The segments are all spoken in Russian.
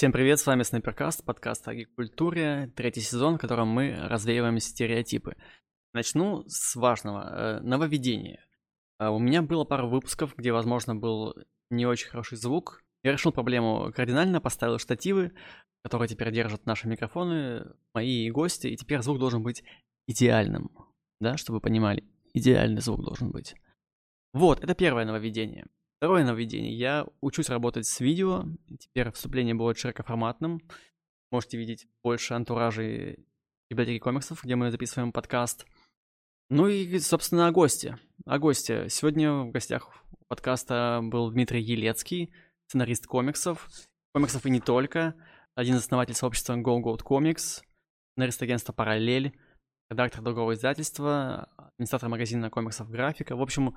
Всем привет, с вами Снайперкаст, подкаст о культуре, третий сезон, в котором мы развеиваем стереотипы. Начну с важного, э, нововведения. Э, у меня было пару выпусков, где, возможно, был не очень хороший звук. Я решил проблему кардинально, поставил штативы, которые теперь держат наши микрофоны, мои гости, и теперь звук должен быть идеальным, да, чтобы вы понимали, идеальный звук должен быть. Вот, это первое нововведение. Второе нововведение. Я учусь работать с видео. Теперь вступление будет широкоформатным. Можете видеть больше антуражей библиотеки комиксов, где мы записываем подкаст. Ну и, собственно, о госте. О госте. Сегодня в гостях подкаста был Дмитрий Елецкий, сценарист комиксов. Комиксов и не только. Один из основателей сообщества Go Go Comics, сценарист агентства «Параллель», редактор другого издательства, администратор магазина комиксов «Графика». В общем,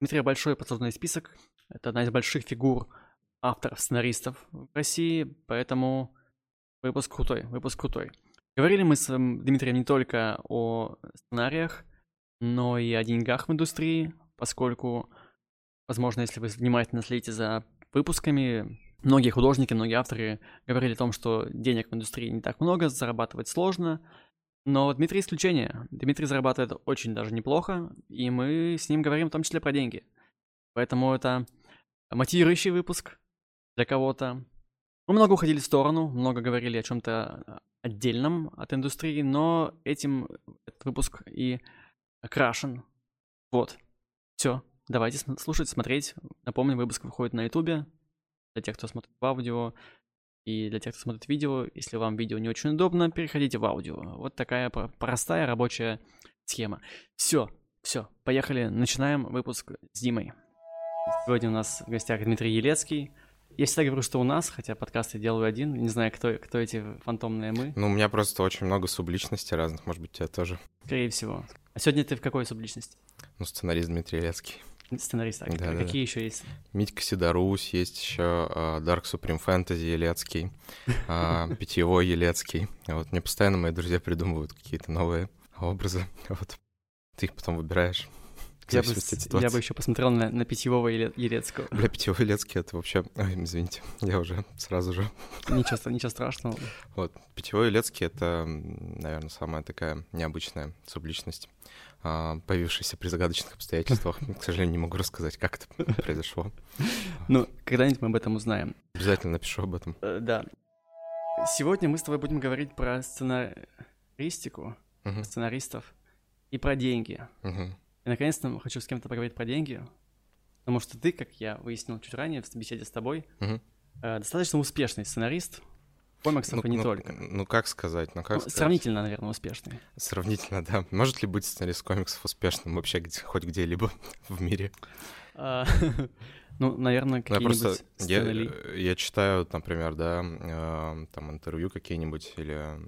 Дмитрия большой послужной список. Это одна из больших фигур авторов-сценаристов в России, поэтому выпуск крутой, выпуск крутой. Говорили мы с эм, Дмитрием не только о сценариях, но и о деньгах в индустрии, поскольку, возможно, если вы внимательно следите за выпусками, многие художники, многие авторы говорили о том, что денег в индустрии не так много, зарабатывать сложно, но Дмитрий исключение. Дмитрий зарабатывает очень даже неплохо, и мы с ним говорим в том числе про деньги. Поэтому это мотивирующий выпуск для кого-то. Мы много уходили в сторону, много говорили о чем-то отдельном от индустрии, но этим этот выпуск и окрашен. Вот. Все. Давайте слушать, смотреть. Напомню, выпуск выходит на ютубе. Для тех, кто смотрит в аудио, и для тех, кто смотрит видео, если вам видео не очень удобно, переходите в аудио. Вот такая простая рабочая схема. Все, все, поехали, начинаем выпуск с Димой. Сегодня у нас в гостях Дмитрий Елецкий. Я всегда говорю, что у нас, хотя подкаст я делаю один. Не знаю, кто, кто эти фантомные мы. Ну, у меня просто очень много субличностей разных, может быть, у тебя тоже. Скорее всего. А сегодня ты в какой субличности? Ну, сценарист Дмитрий Елецкий. Сценарист. А да, какие да. еще есть? Митька Сидорусь, есть еще uh, Dark Supreme Fantasy Елецкий, uh, Питьевой Елецкий. Вот мне постоянно мои друзья придумывают какие-то новые образы. Вот. Ты их потом выбираешь. Я бы, я бы еще посмотрел на, на питьевого Елецкого. Бля, питьевой Елецкий это вообще... Ой, извините, я уже сразу же... Ничего, ничего страшного. Вот, питьевой Елецкий — это, наверное, самая такая необычная субличность. А, появившийся при загадочных обстоятельствах. К сожалению, не могу рассказать, как это произошло. Ну, когда-нибудь мы об этом узнаем. Обязательно напишу об этом. Э, да. Сегодня мы с тобой будем говорить про сценаристику, сценаристов и про деньги. И наконец-то хочу с кем-то поговорить про деньги, потому что ты, как я выяснил чуть ранее в беседе с тобой, э, достаточно успешный сценарист, комиксов ну, и не ну, только. Ну, как сказать? Ну, как ну, сказать? Сравнительно, наверное, успешный. Сравнительно, да. Может ли быть сценарист комиксов успешным вообще где, хоть где-либо в мире? А, ну, наверное, какие-нибудь просто я, я читаю, например, да, э, там интервью какие-нибудь или, э,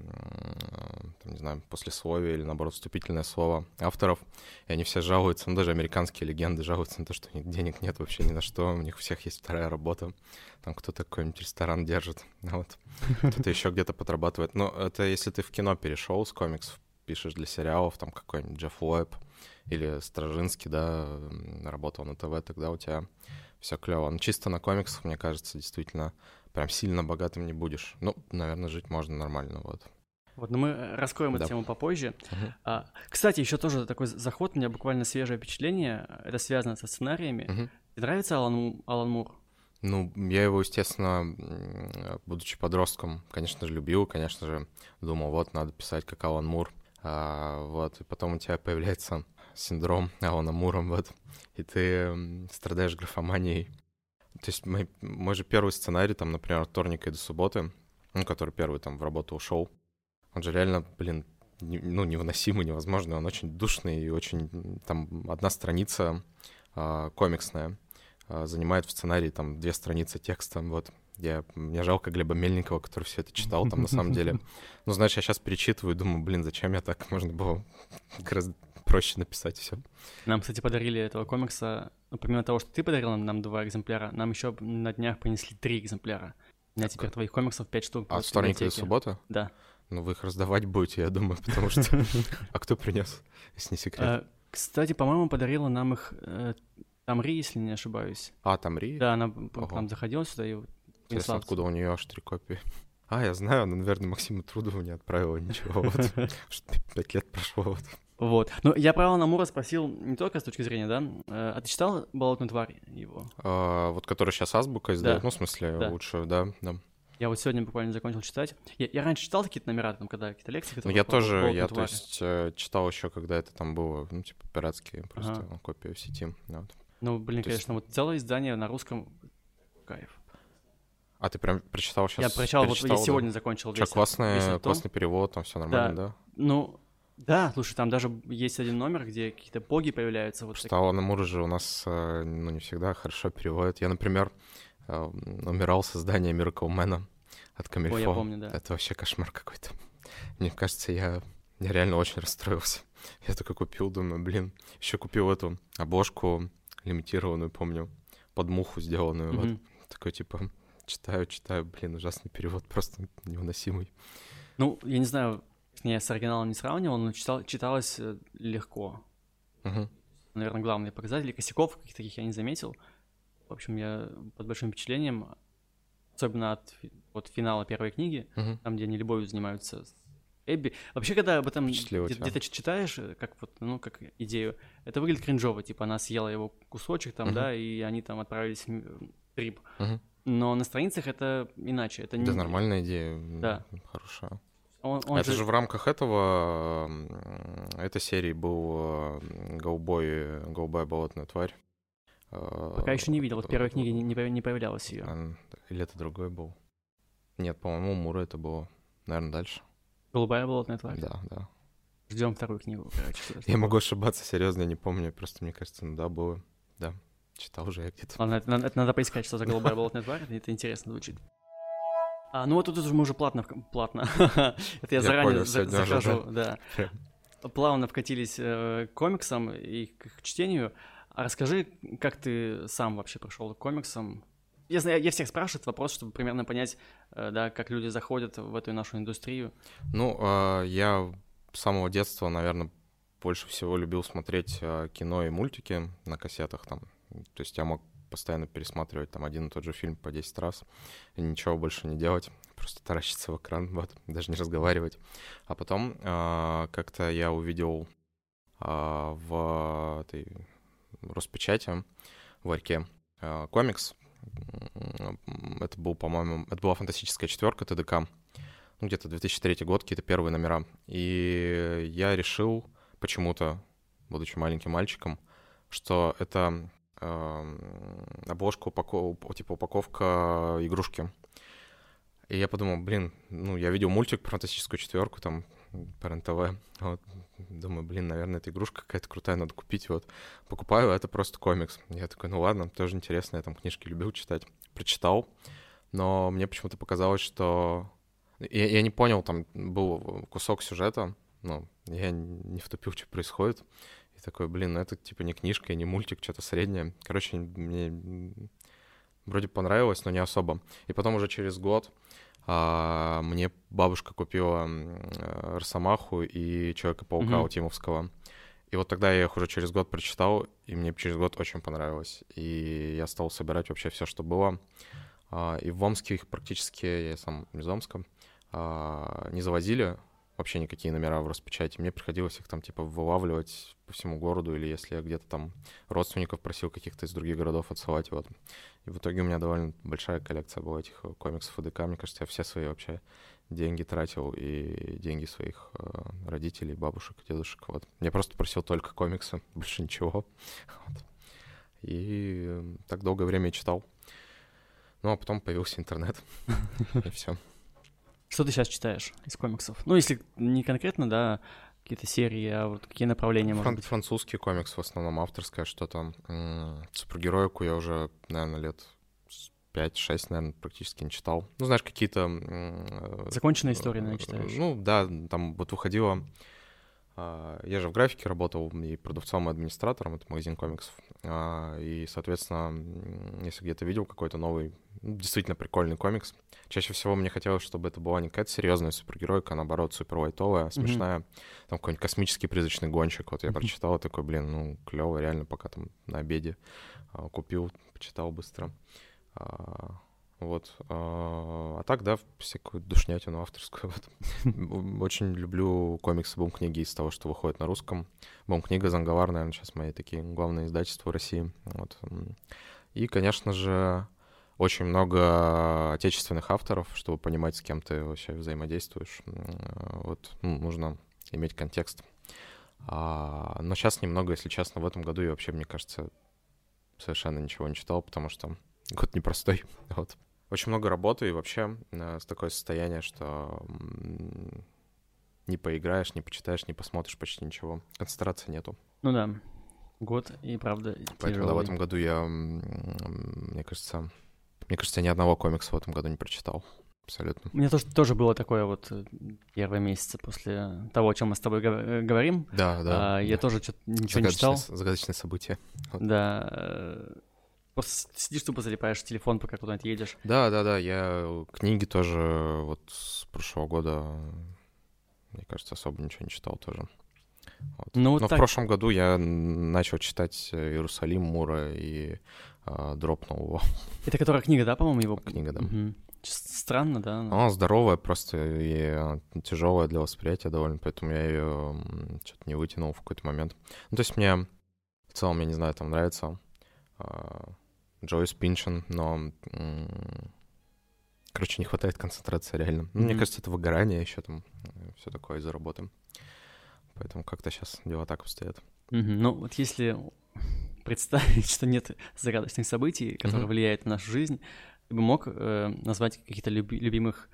там, не знаю, послесловие или, наоборот, вступительное слово авторов, и они все жалуются, ну, даже американские легенды жалуются на то, что у них денег нет вообще ни на что, у них у всех есть вторая работа, там кто-то какой-нибудь ресторан держит, вот, кто-то еще где-то подрабатывает. Но это если ты в кино перешел с комиксов, пишешь для сериалов, там какой-нибудь Джефф Уэбб или Стражинский, да, работал на ТВ, тогда у тебя все клево. Но чисто на комиксах, мне кажется, действительно прям сильно богатым не будешь. Ну, наверное, жить можно нормально, вот. Вот, но мы раскроем да. эту тему попозже. Uh-huh. А, кстати, еще тоже такой заход, у меня буквально свежее впечатление. Это связано со сценариями. Uh-huh. Тебе нравится Алан, Алан Мур? Ну, я его, естественно, будучи подростком, конечно же, любил, конечно же, думал, вот, надо писать как Алан Мур. А, вот, и потом у тебя появляется синдром Алана Мура, вот, и ты страдаешь графоманией. То есть мой, мой же первый сценарий, там, например, от вторника и до субботы, ну, который первый там в работу ушел, он же реально, блин, не, ну, невыносимый, невозможный, он очень душный и очень, там, одна страница э, комиксная э, занимает в сценарии, там, две страницы текста, вот. Я, мне жалко Глеба Мельникова, который все это читал там на самом деле. Ну, знаешь, я сейчас перечитываю и думаю, блин, зачем я так? Можно было гораздо проще написать все. Нам, кстати, подарили этого комикса, ну, помимо того, что ты подарил нам, нам два экземпляра, нам еще на днях принесли три экземпляра. У меня теперь твоих комиксов пять штук. А вторник и суббота? Да. Ну, вы их раздавать будете, я думаю, потому что... А кто принес, если не секрет? А, кстати, по-моему, подарила нам их э, Тамри, если не ошибаюсь. А, Тамри? Да, она там заходила сюда и Интересно, откуда у нее аж три копии. А, я знаю, она, наверное, Максиму Трудову не отправила ничего. Вот. Пять лет прошло. Вот. Вот. Но я про Алана Мура спросил не только с точки зрения, да? Э, а ты читал «Болотную тварь» его? А, вот который сейчас Азбука издает, да. ну, в смысле, да. лучше, да, да. Я вот сегодня буквально закончил читать. Я, я раньше читал какие-то номера, там, когда какие-то лекции. Ну, я тоже, я, то есть, э, читал еще, когда это там было, ну, типа, пиратские просто ага. копии в сети. Вот. Ну, блин, то конечно, есть... вот целое издание на русском кайф. А ты прям прочитал сейчас? Я прочитал, вот я сегодня да? закончил весь. Что, классный, весь классный перевод, там все нормально, да? да? Ну, да, слушай, там даже есть один номер, где какие-то боги появляются. Вот что Алана Мура же у нас, э, ну, не всегда хорошо переводит. Я, например, э, умирал создание Miracle Man от Камильфо. Ой, я помню, да. Это вообще кошмар какой-то. Мне кажется, я, я реально очень расстроился. Я такой купил, думаю, блин, еще купил эту обложку лимитированную, помню, под муху сделанную. Mm-hmm. Вот. Такой, типа, читаю, читаю, блин, ужасный перевод, просто невыносимый. Ну, я не знаю, я с оригиналом не сравнивал, но читал, читалось э, легко. Uh-huh. Наверное, главные показатели. Косяков каких-то таких я не заметил. В общем, я под большим впечатлением, особенно от вот финала первой книги, uh-huh. там, где они любовью занимаются с Эбби. Вообще, когда об этом где- где-то читаешь, э, как вот, ну, как идею, это выглядит кринжово, типа она съела его кусочек там, uh-huh. да, и они там отправились в трип. Uh-huh. Но на страницах это иначе. Это не... Да, нормальная идея. Да. Хорошая. Он, он это же... же в рамках этого, этой серии был голубой, голубая болотная тварь. Пока еще не видел, вот в первой книге не, не появлялась ее. Или это другой был? Нет, по-моему, Мура это было. Наверное, дальше. Голубая болотная тварь? Да, да. Ждем вторую книгу, короче. Я могу ошибаться, серьезно, я не помню. Просто мне кажется, ну да, было. Да, читал уже где-то. Ладно, это, это надо поискать, что за голубая болотная тварь, это интересно звучит. А, ну вот тут уже мы уже платно, платно. Это я, я заранее понял, за, захожу, да. да. Плавно вкатились э, к комиксам и к, к чтению. А расскажи, как ты сам вообще пришел к комиксам? Я, знаю, я всех спрашиваю этот вопрос, чтобы примерно понять, э, да, как люди заходят в эту нашу индустрию. Ну, э, я с самого детства, наверное, больше всего любил смотреть э, кино и мультики на кассетах там. То есть я мог постоянно пересматривать там один и тот же фильм по 10 раз и ничего больше не делать, просто таращиться в экран, вот, даже не разговаривать. А потом э, как-то я увидел э, в этой Роспечати, в Варьке, э, комикс. Это был, по-моему, это была фантастическая четверка ТДК, ну, где-то 2003 год, какие-то первые номера. И я решил почему-то, будучи маленьким мальчиком, что это обложка, упаков... типа упаковка игрушки. И я подумал, блин, ну, я видел мультик про фантастическую четверку, там, по РНТВ. Вот. Думаю, блин, наверное, эта игрушка какая-то крутая, надо купить. Вот. Покупаю, а это просто комикс. Я такой, ну ладно, тоже интересно, я там книжки любил читать. Прочитал, но мне почему-то показалось, что... Я, я не понял, там был кусок сюжета, ну, я не втупил, что происходит. И такой, блин, ну это типа не книжка, не мультик, что-то среднее. Короче, мне вроде понравилось, но не особо. И потом уже через год а, мне бабушка купила Росомаху и Человека-паука mm-hmm. Утимовского. И вот тогда я их уже через год прочитал, и мне через год очень понравилось. И я стал собирать вообще все, что было. А, и в Омске их практически, я сам из Омска, а, не завозили вообще никакие номера в распечати. Мне приходилось их там типа вылавливать по всему городу, или если я где-то там родственников просил каких-то из других городов отсылать, вот. И в итоге у меня довольно большая коллекция была этих э, комиксов и ДК. Мне кажется, я все свои вообще деньги тратил и деньги своих э, родителей, бабушек, дедушек. Вот. Я просто просил только комиксы, больше ничего. Вот. И э, так долгое время я читал. Ну, а потом появился интернет, и все. Что ты сейчас читаешь из комиксов? Ну, если не конкретно, да, какие-то серии, а вот какие направления, Фран- быть? Французский комикс, в основном авторская что-то. Супергероику я уже, наверное, лет 5-6, наверное, практически не читал. Ну, знаешь, какие-то... Э, Законченные истории, наверное, читаешь? Ну, да, там вот выходило... А, я же в графике работал и продавцом, и администратором, это магазин комиксов. А, и, соответственно, если где-то видел какой-то новый, ну, действительно прикольный комикс, чаще всего мне хотелось, чтобы это была не какая-то серьезная супергеройка, а наоборот супер лайтовая, смешная, mm-hmm. там какой-нибудь космический призрачный гонщик. Вот я mm-hmm. прочитал такой, блин, ну клево, реально, пока там на обеде а, купил, почитал быстро. Вот. А, а так, да, всякую душнятину авторскую. Вот. Очень люблю комиксы бум-книги из того, что выходит на русском. Бум-книга, Занговар, наверное, сейчас мои такие главные издательства в России. Вот. И, конечно же, очень много отечественных авторов, чтобы понимать, с кем ты вообще взаимодействуешь. Вот ну, нужно иметь контекст. А, но сейчас немного, если честно, в этом году я вообще, мне кажется, совершенно ничего не читал, потому что год непростой. Вот. Очень много работы и вообще э, с такое состояние, что не поиграешь, не почитаешь, не посмотришь почти ничего. Концентрации нету. Ну да, год и правда Поэтому да, в этом году я, мне кажется, мне кажется, я ни одного комикса в этом году не прочитал. Абсолютно. У меня тоже, тоже было такое вот э, первые месяцы после того, о чем мы с тобой э, говорим. Да, да. А, я да. тоже что-то ничего не читал. Загадочное событие. Вот. Да. Просто сидишь тупо залипаешь в телефон, пока куда-нибудь едешь. Да, да, да. Я книги тоже вот с прошлого года, мне кажется, особо ничего не читал тоже. Вот. Ну, Но так... в прошлом году я начал читать Иерусалим Мура и э, дропнул его. Это которая книга, да, по-моему, его? Книга, да. Угу. Странно, да? Она здоровая, просто и тяжелая для восприятия довольно, поэтому я ее что-то не вытянул в какой-то момент. Ну, то есть мне в целом, я не знаю, там нравится э, Джойс Пинчен, но короче, не хватает концентрации реально. Mm-hmm. Мне кажется, это выгорание еще там, все такое из-за работы. Поэтому как-то сейчас дела так обстоят. Mm-hmm. Ну, вот если представить, что нет загадочных событий, которые mm-hmm. влияют на нашу жизнь, ты бы мог э, назвать каких-то люби- любимых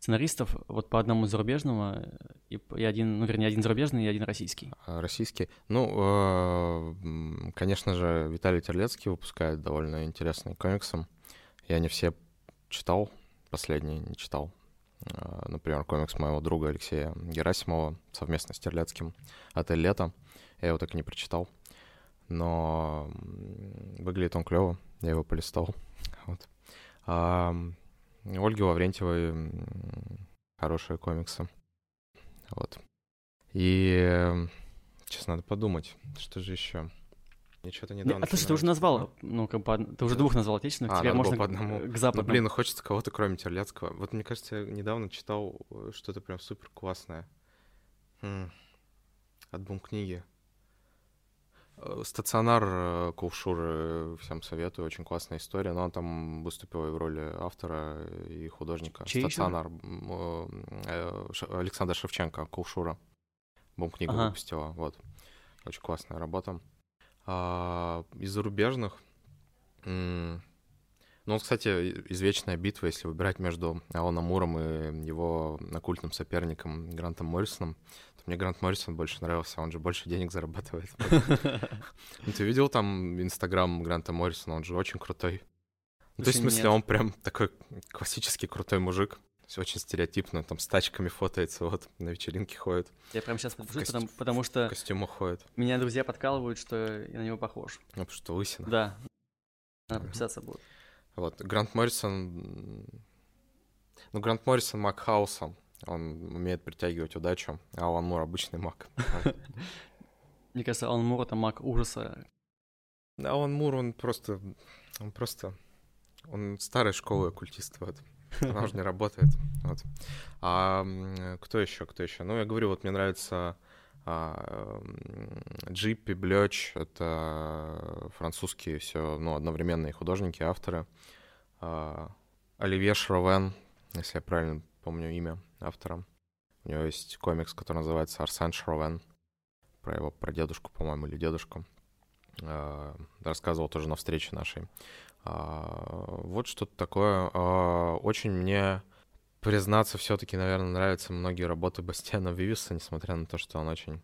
сценаристов вот по одному зарубежному и, и один, ну, вернее, один зарубежный и один российский. А, российский? Ну, э, конечно же, Виталий Терлецкий выпускает довольно интересные комиксы. Я не все читал, последний не читал. Э, например, комикс моего друга Алексея Герасимова совместно с Терлецким «Отель лето». Я его так и не прочитал. Но выглядит он клево, я его полистал. Вот. Ольги Лаврентьевой хорошие комиксы. Вот. И сейчас надо подумать, что же еще. Я что-то недавно... А слушай, ты уже назвал, ну, как бы, ты уже двух назвал отечественных, а, теперь можно по одному. к западу. Ну, блин, ну хочется кого-то, кроме Терляцкого. Вот мне кажется, я недавно читал э, что-то прям супер классное. Хм. От бум-книги. Э, стационар э, Кувшур всем советую, очень классная история, но он там выступил и в роли автора и художника. Чей Стационар э, Александр Шевченко, Кувшура. Бум-книгу ага. выпустила, вот. Очень классная работа. А, из зарубежных... Ну, кстати, извечная битва, если выбирать между Аланом Муром и его оккультным соперником Грантом Моррисоном, мне Грант Моррисон больше нравился, он же больше денег зарабатывает. Ну, ты видел там Инстаграм Гранта Моррисона, он же очень крутой. Ну, то есть, в смысле, он прям такой классический крутой мужик. Очень стереотипно, там с тачками фотается, вот на вечеринке ходит. Я прям сейчас подпишусь, потому, потому что... В костюмах ходит. Меня друзья подкалывают, что я на него похож. Ну, потому что лысина. Да. Надо подписаться будет. Вот, Грант Моррисон... Ну, Грант Моррисон Макхаусом. Он умеет притягивать удачу, а Алан Мур обычный маг. Мне кажется, Алан Мур — это маг ужаса. Алан Мур, он просто... Он просто... Он старой школы оккультист, вот. Она уже не работает. Вот. А кто еще, кто еще? Ну, я говорю, вот мне нравится а, Джиппи, Блёч, это французские все, ну, одновременные художники, авторы. А, Оливье Шровен, если я правильно помню имя автора. У него есть комикс, который называется «Арсен Шровен», про его про дедушку, по-моему, или дедушку. Э, рассказывал тоже на встрече нашей. Э, вот что-то такое. Э, очень мне, признаться, все-таки, наверное, нравятся многие работы Бастиана Вивиса, несмотря на то, что он очень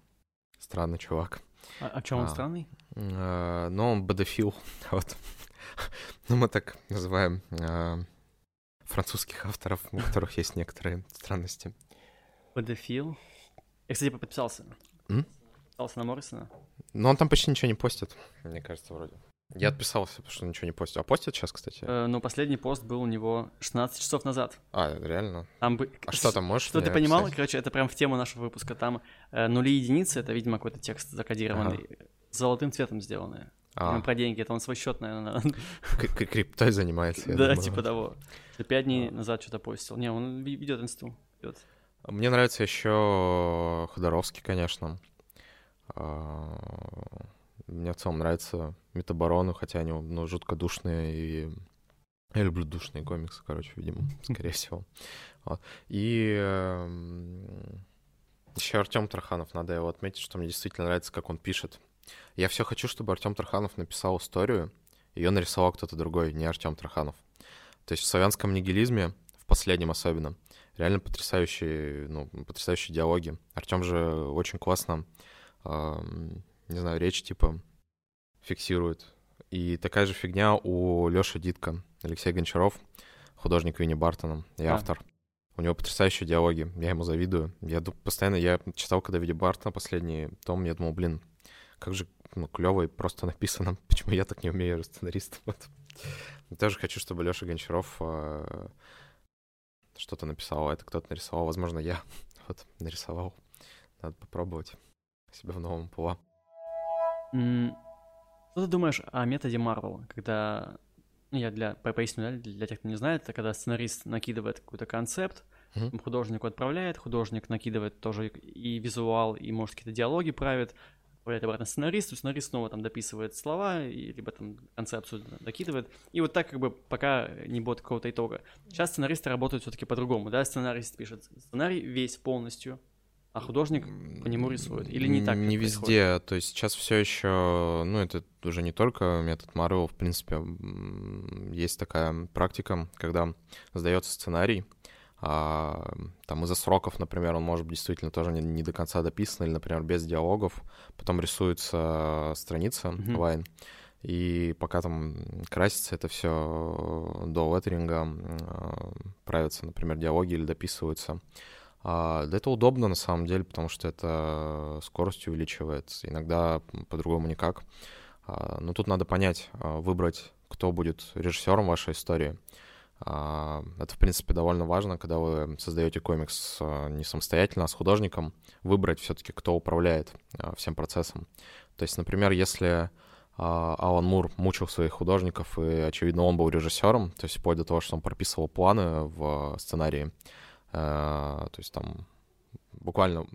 странный чувак. А, а чем он а, странный? Э, ну, он бедофил. вот. ну, мы так называем французских авторов, у которых есть некоторые странности. Подофил. Я, кстати, подписался. М? Подписался на Моррисона. Но он там почти ничего не постит, мне кажется, вроде. Я отписался, потому что ничего не постил. А постит сейчас, кстати? Э, ну, последний пост был у него 16 часов назад. А, реально? Там бы... А что там можешь? Что ты понимал? Описать? Короче, это прям в тему нашего выпуска. Там э, нули и единицы, это, видимо, какой-то текст закодированный, ага. золотым цветом сделанные. А. Про деньги, это он свой счет, наверное. Криптой занимается. Да, типа того. Пять дней назад что-то постил. Не, он ведет инсту. Мне нравится еще Ходоровский, конечно. А, мне в целом нравится Метабороны, хотя они ну, жутко душные и я люблю душные комиксы, короче, видимо, скорее всего. Вот. И э, еще Артем Траханов, надо его отметить, что мне действительно нравится, как он пишет. Я все хочу, чтобы Артем Траханов написал историю, ее нарисовал кто-то другой, не Артем Траханов. То есть в славянском нигилизме, в последнем особенно, реально потрясающие, ну, потрясающие диалоги. Артем же очень классно, э, не знаю, речь типа фиксирует. И такая же фигня у Лёши Дитка, Алексей Гончаров, художник Винни Бартона и а. автор. У него потрясающие диалоги, я ему завидую. Я постоянно, я читал, когда Винни Бартона последний том, я думал, блин, как же ну, клево и просто написано. Почему я так не умею сценарист? Вот. Я тоже хочу, чтобы Леша Гончаров э, что-то написал, это кто-то нарисовал. Возможно, я вот нарисовал. Надо попробовать себя в новом пула. Что ты думаешь о методе Марвел, когда ну, я для поясню, для тех, кто не знает, это когда сценарист накидывает какой-то концепт, mm-hmm. художнику отправляет, художник накидывает тоже и визуал, и, может, какие-то диалоги правит, отправляет обратно сценаристу, сценарист снова там дописывает слова, и, либо там концепцию докидывает, и вот так как бы пока не будет какого-то итога. Сейчас сценаристы работают все таки по-другому, да, сценарист пишет сценарий весь полностью, а художник по нему рисует. Или не так? Не везде. Происходит? То есть сейчас все еще, ну, это уже не только метод Марвел, в принципе, есть такая практика, когда сдается сценарий, а, там из-за сроков, например, он может быть действительно тоже не, не до конца дописан, или, например, без диалогов, потом рисуется страница mm-hmm. Вайн, и пока там красится это все до леттеринга, правятся, например, диалоги или дописываются. А, да это удобно на самом деле, потому что это скорость увеличивает. Иногда по-другому никак. А, но тут надо понять, а, выбрать, кто будет режиссером вашей истории. Это, в принципе, довольно важно, когда вы создаете комикс не самостоятельно, а с художником, выбрать все-таки, кто управляет всем процессом. То есть, например, если Алан Мур мучил своих художников, и, очевидно, он был режиссером, то есть вплоть до того, что он прописывал планы в сценарии, то есть там буквально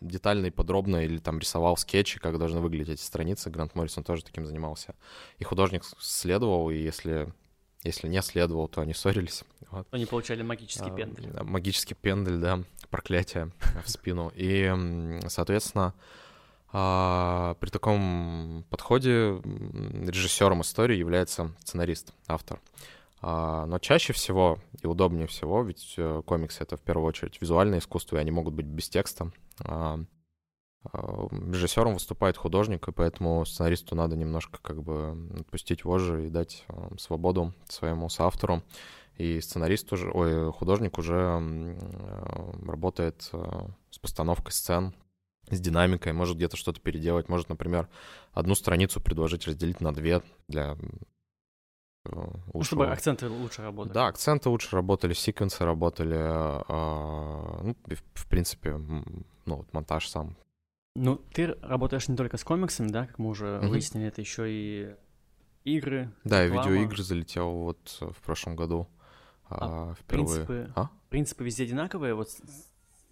детально и подробно или там рисовал скетчи, как должны выглядеть эти страницы. Грант Моррисон тоже таким занимался. И художник следовал, и если, если не следовал, то они ссорились. Вот. Они получали магический а, пендель. Магический пендель, да, проклятие в спину. И, соответственно, а, при таком подходе режиссером истории является сценарист, автор. А, но чаще всего и удобнее всего, ведь э, комиксы — это в первую очередь визуальное искусство, и они могут быть без текста. А, режиссером выступает художник, и поэтому сценаристу надо немножко как бы отпустить вожжи и дать свободу своему соавтору. И сценарист уже, ой, художник уже работает э, с постановкой сцен, с динамикой, может где-то что-то переделать, может, например, одну страницу предложить разделить на две для ну, чтобы акценты лучше работали. Да, акценты лучше работали, секвенсы работали, ну, в принципе, ну, вот монтаж сам. Ну, ты работаешь не только с комиксами, да, как мы уже mm-hmm. выяснили, это еще и игры. Да, реклама. видеоигры залетел вот в прошлом году. А, а впервые. Принципы, а? принципы везде одинаковые, вот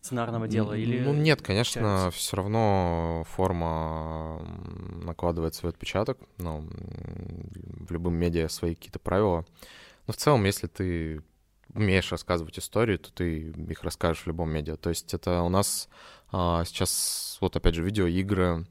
сценарного дела? Или ну нет, конечно, все равно форма накладывает свой отпечаток. Ну, в любом медиа свои какие-то правила. Но в целом, если ты умеешь рассказывать истории, то ты их расскажешь в любом медиа. То есть это у нас а, сейчас, вот опять же, видеоигры,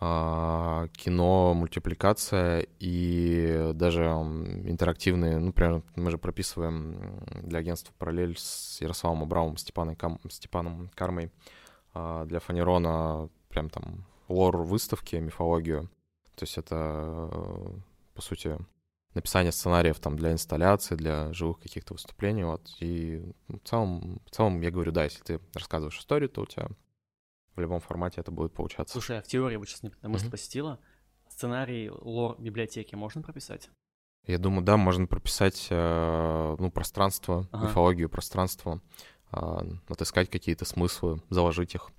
а, кино, мультипликация и даже интерактивные, ну, например, мы же прописываем для агентства «Параллель» с Ярославом Абрамовым, Степаном, Кам, Степаном Кармой а, для Фанерона прям там лор выставки, мифологию. То есть это, по сути, написание сценариев там для инсталляции, для живых каких-то выступлений, вот. И в целом, в целом я говорю, да, если ты рассказываешь историю, то у тебя в любом формате это будет получаться. Слушай, а в теории, вот сейчас мне мысль mm-hmm. посетила, сценарий лор библиотеки можно прописать? Я думаю, да, можно прописать э, ну, пространство, ага. мифологию пространства, э, отыскать какие-то смыслы, заложить их.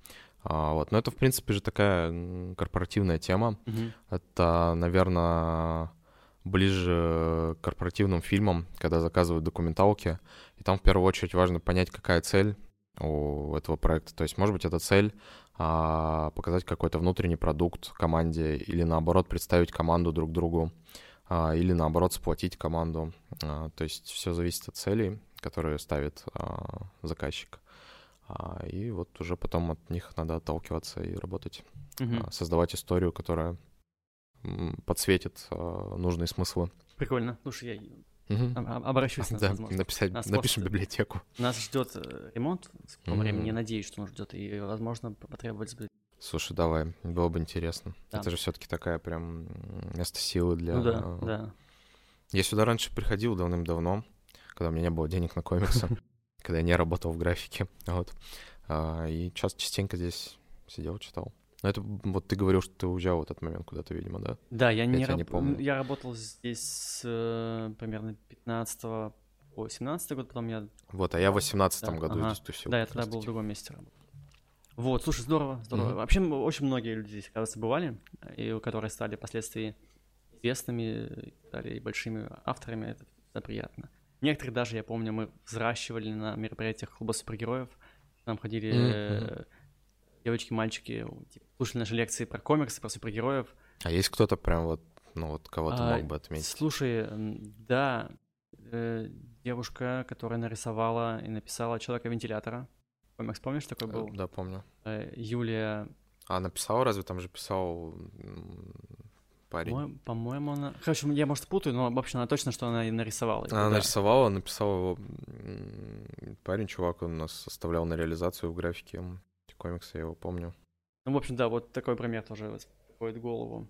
А, вот. Но это, в принципе, же такая корпоративная тема. Мгм. Это, наверное, ближе к корпоративным фильмам, когда заказывают документалки. И там в первую очередь важно понять, какая цель у этого проекта. То есть, может быть, эта цель а, показать какой-то внутренний продукт команде или наоборот представить команду друг другу а, или наоборот сплотить команду. А, то есть все зависит от целей, которые ставит а, заказчик. А, и вот уже потом от них надо отталкиваться и работать, а, создавать историю, которая подсветит а, нужные смыслы. Прикольно. Слушай, я об- обращусь на Да, возможно. написать, Нас напишем библиотеку. Нас ждет э, ремонт в скором времени. Я надеюсь, что он ждет. И, возможно, потребуется. Слушай, давай, было бы интересно. Да. Это же все-таки такая прям место силы для... Ну да, да. Я сюда раньше приходил давным-давно, когда у меня не было денег на комиксы, когда я не работал в графике, вот. А, И час частенько здесь сидел, читал. Но это вот ты говорил, что ты уезжал в этот момент куда-то, видимо, да? Да, я не, тебя не раб- помню. Я работал здесь с э, примерно 15 по 17 год, потом я... Вот, а я в 18 Да, году ага. здесь тусил. да, я тогда был в другом месте работал. Вот, слушай, здорово, здорово. Мгм. Вообще, очень многие люди здесь, кажется, бывали, и которые стали впоследствии известными и стали и большими авторами, это всегда приятно. Некоторых даже, я помню, мы взращивали на мероприятиях клуба супергероев. Нам ходили Мгм. Девочки, мальчики, типа, слушали наши лекции про комиксы, про супергероев. А есть кто-то прям вот, ну вот кого ты А, мог бы отметить? Слушай, да, э, девушка, которая нарисовала и написала Человека-вентилятора. Комикс, помнишь, такой Э, был? Да, помню. Э, Юлия, А написал разве? Там же писал парень. по- по-моему, она... Короче, я, может, путаю, но, в общем, она точно, что она и нарисовала. Она да. нарисовала, написал его парень, чувак, он нас составлял на реализацию в графике комиксы, я его помню. Ну, в общем, да, вот такой пример тоже приходит в голову.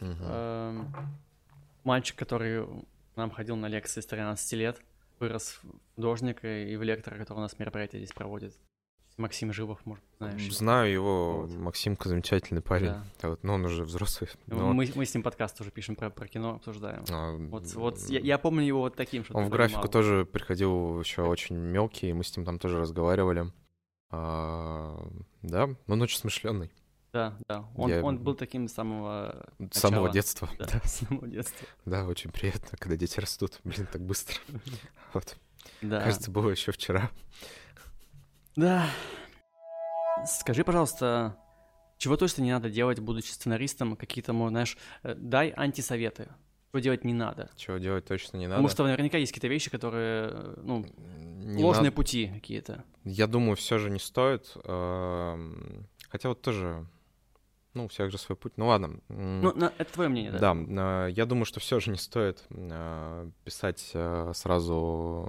Мгм. Эм, Мальчик, который нам ходил на лекции с 13 лет, вырос в художника и в лектора, который у нас мероприятие здесь проводит. Максим Живов, может, знаешь. Знаю его, Вот. Максимка замечательный парень. Да. Да, вот, но он уже взрослый. но, Мы, мы с ним подкаст тоже пишем про, про кино, обсуждаем. а, Вот, вот я, я помню его вот таким, что Он в графику тоже приходил еще очень мелкий, и мы с ним там тоже разговаривали. А, да, он очень смышленый. Да, да. Он, Я- он был таким с самого С самого детства. Да, Да. с самого детства. Да, очень приятно, когда дети растут. Блин, так быстро. Вот. Да. Кажется, было еще вчера. Да. Скажи, пожалуйста, чего точно не надо делать, будучи сценаристом? Какие-то, знаешь, э, дай антисоветы. Что делать не надо. Чего делать точно не надо. Потому что наверняка есть какие-то вещи, которые, ну, Не ложные надо- пути какие-то. Я думаю, все же не стоит. эм, Хотя вот тоже, ну, у всех же свой путь. Ну ладно. Ну, это твое мнение, да? Да, я думаю, что все же не стоит э, писать э, сразу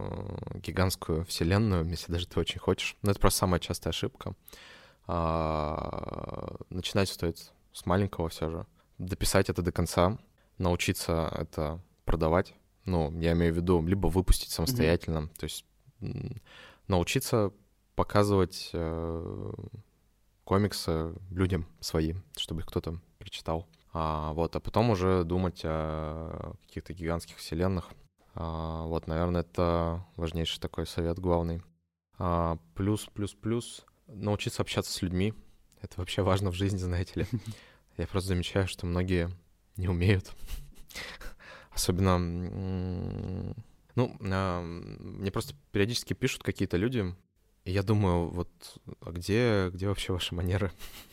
гигантскую вселенную, если даже ты очень хочешь. Но это просто самая частая ошибка. А, Начинать стоит с маленького все же. Дописать это до конца, научиться это продавать. Ну, я имею в виду, либо выпустить самостоятельно. То есть научиться показывать э, комиксы людям свои, чтобы их кто-то прочитал. А, вот, а потом уже думать о каких-то гигантских вселенных. А, вот, наверное, это важнейший такой совет главный. А, плюс, плюс, плюс, научиться общаться с людьми. Это вообще важно в жизни, знаете ли. Я просто замечаю, что многие не умеют. Особенно, ну, а, мне просто периодически пишут какие-то люди, и я думаю, вот, а где, где вообще ваши манеры?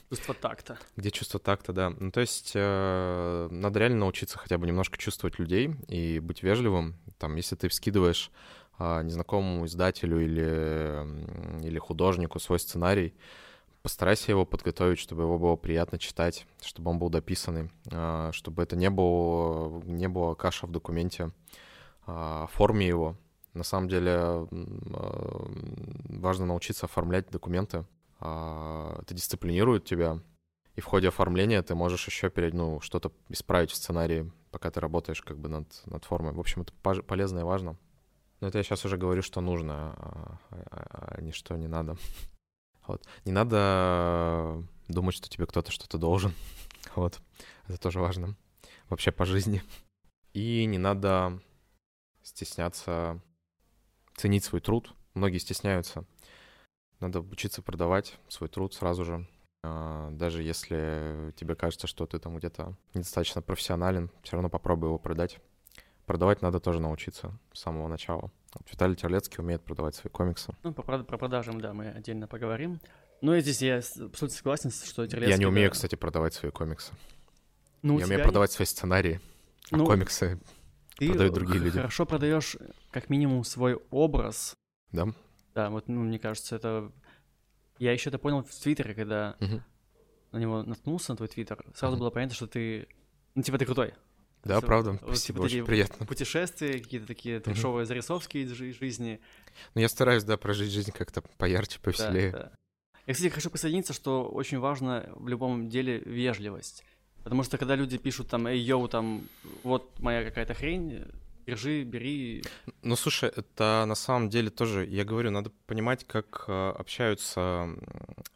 Чувство такта. Где чувство такта, да. Ну, то есть э, надо реально научиться хотя бы немножко чувствовать людей и быть вежливым. Там, если ты скидываешь а, незнакомому издателю или, или художнику свой сценарий, постарайся его подготовить, чтобы его было приятно читать, чтобы он был дописанный, а, чтобы это не было, не было каша в документе, а, оформи его. На самом деле а, важно научиться оформлять документы. Это дисциплинирует тебя, и в ходе оформления ты можешь еще перед, ну, что-то исправить в сценарии, пока ты работаешь как бы над, над формой. В общем, это полезно и важно. Но это я сейчас уже говорю, что нужно, а, а- а не что не надо. Вот. Не надо думать, что тебе кто-то что-то должен. Вот. Это тоже важно. Вообще по жизни. И не надо стесняться ценить свой труд. Многие стесняются. Надо учиться продавать свой труд сразу же. А, даже если тебе кажется, что ты там где-то недостаточно профессионален, все равно попробуй его продать. Продавать надо тоже научиться с самого начала. Виталий Терлецкий умеет продавать свои комиксы. Ну, по, про продажам, да, мы отдельно поговорим. Но здесь я абсолютно согласен, что Терлецкий... Я не умею, да... кстати, продавать свои комиксы. Ну, я умею продавать свои сценарии, а ну, комиксы ты продают другие люди. хорошо продаешь как минимум свой образ. Да? Да, вот, ну, мне кажется, это... Я еще это понял в Твиттере, когда угу. на него наткнулся, на твой Твиттер. Сразу угу. было понятно, что ты... Ну, типа, ты крутой. Да, есть, правда, вот, спасибо, вот очень приятно. Путешествия, какие-то такие трешовые зарисовки из жизни. Ну, я стараюсь, да, прожить жизнь как-то поярче, повеселее. Да, да. Я, кстати, хочу присоединиться, что очень важно в любом деле вежливость. Потому что когда люди пишут там, эй, йоу, там, вот моя какая-то хрень, Держи, бери. Ну, слушай, это на самом деле тоже, я говорю, надо понимать, как э, общаются...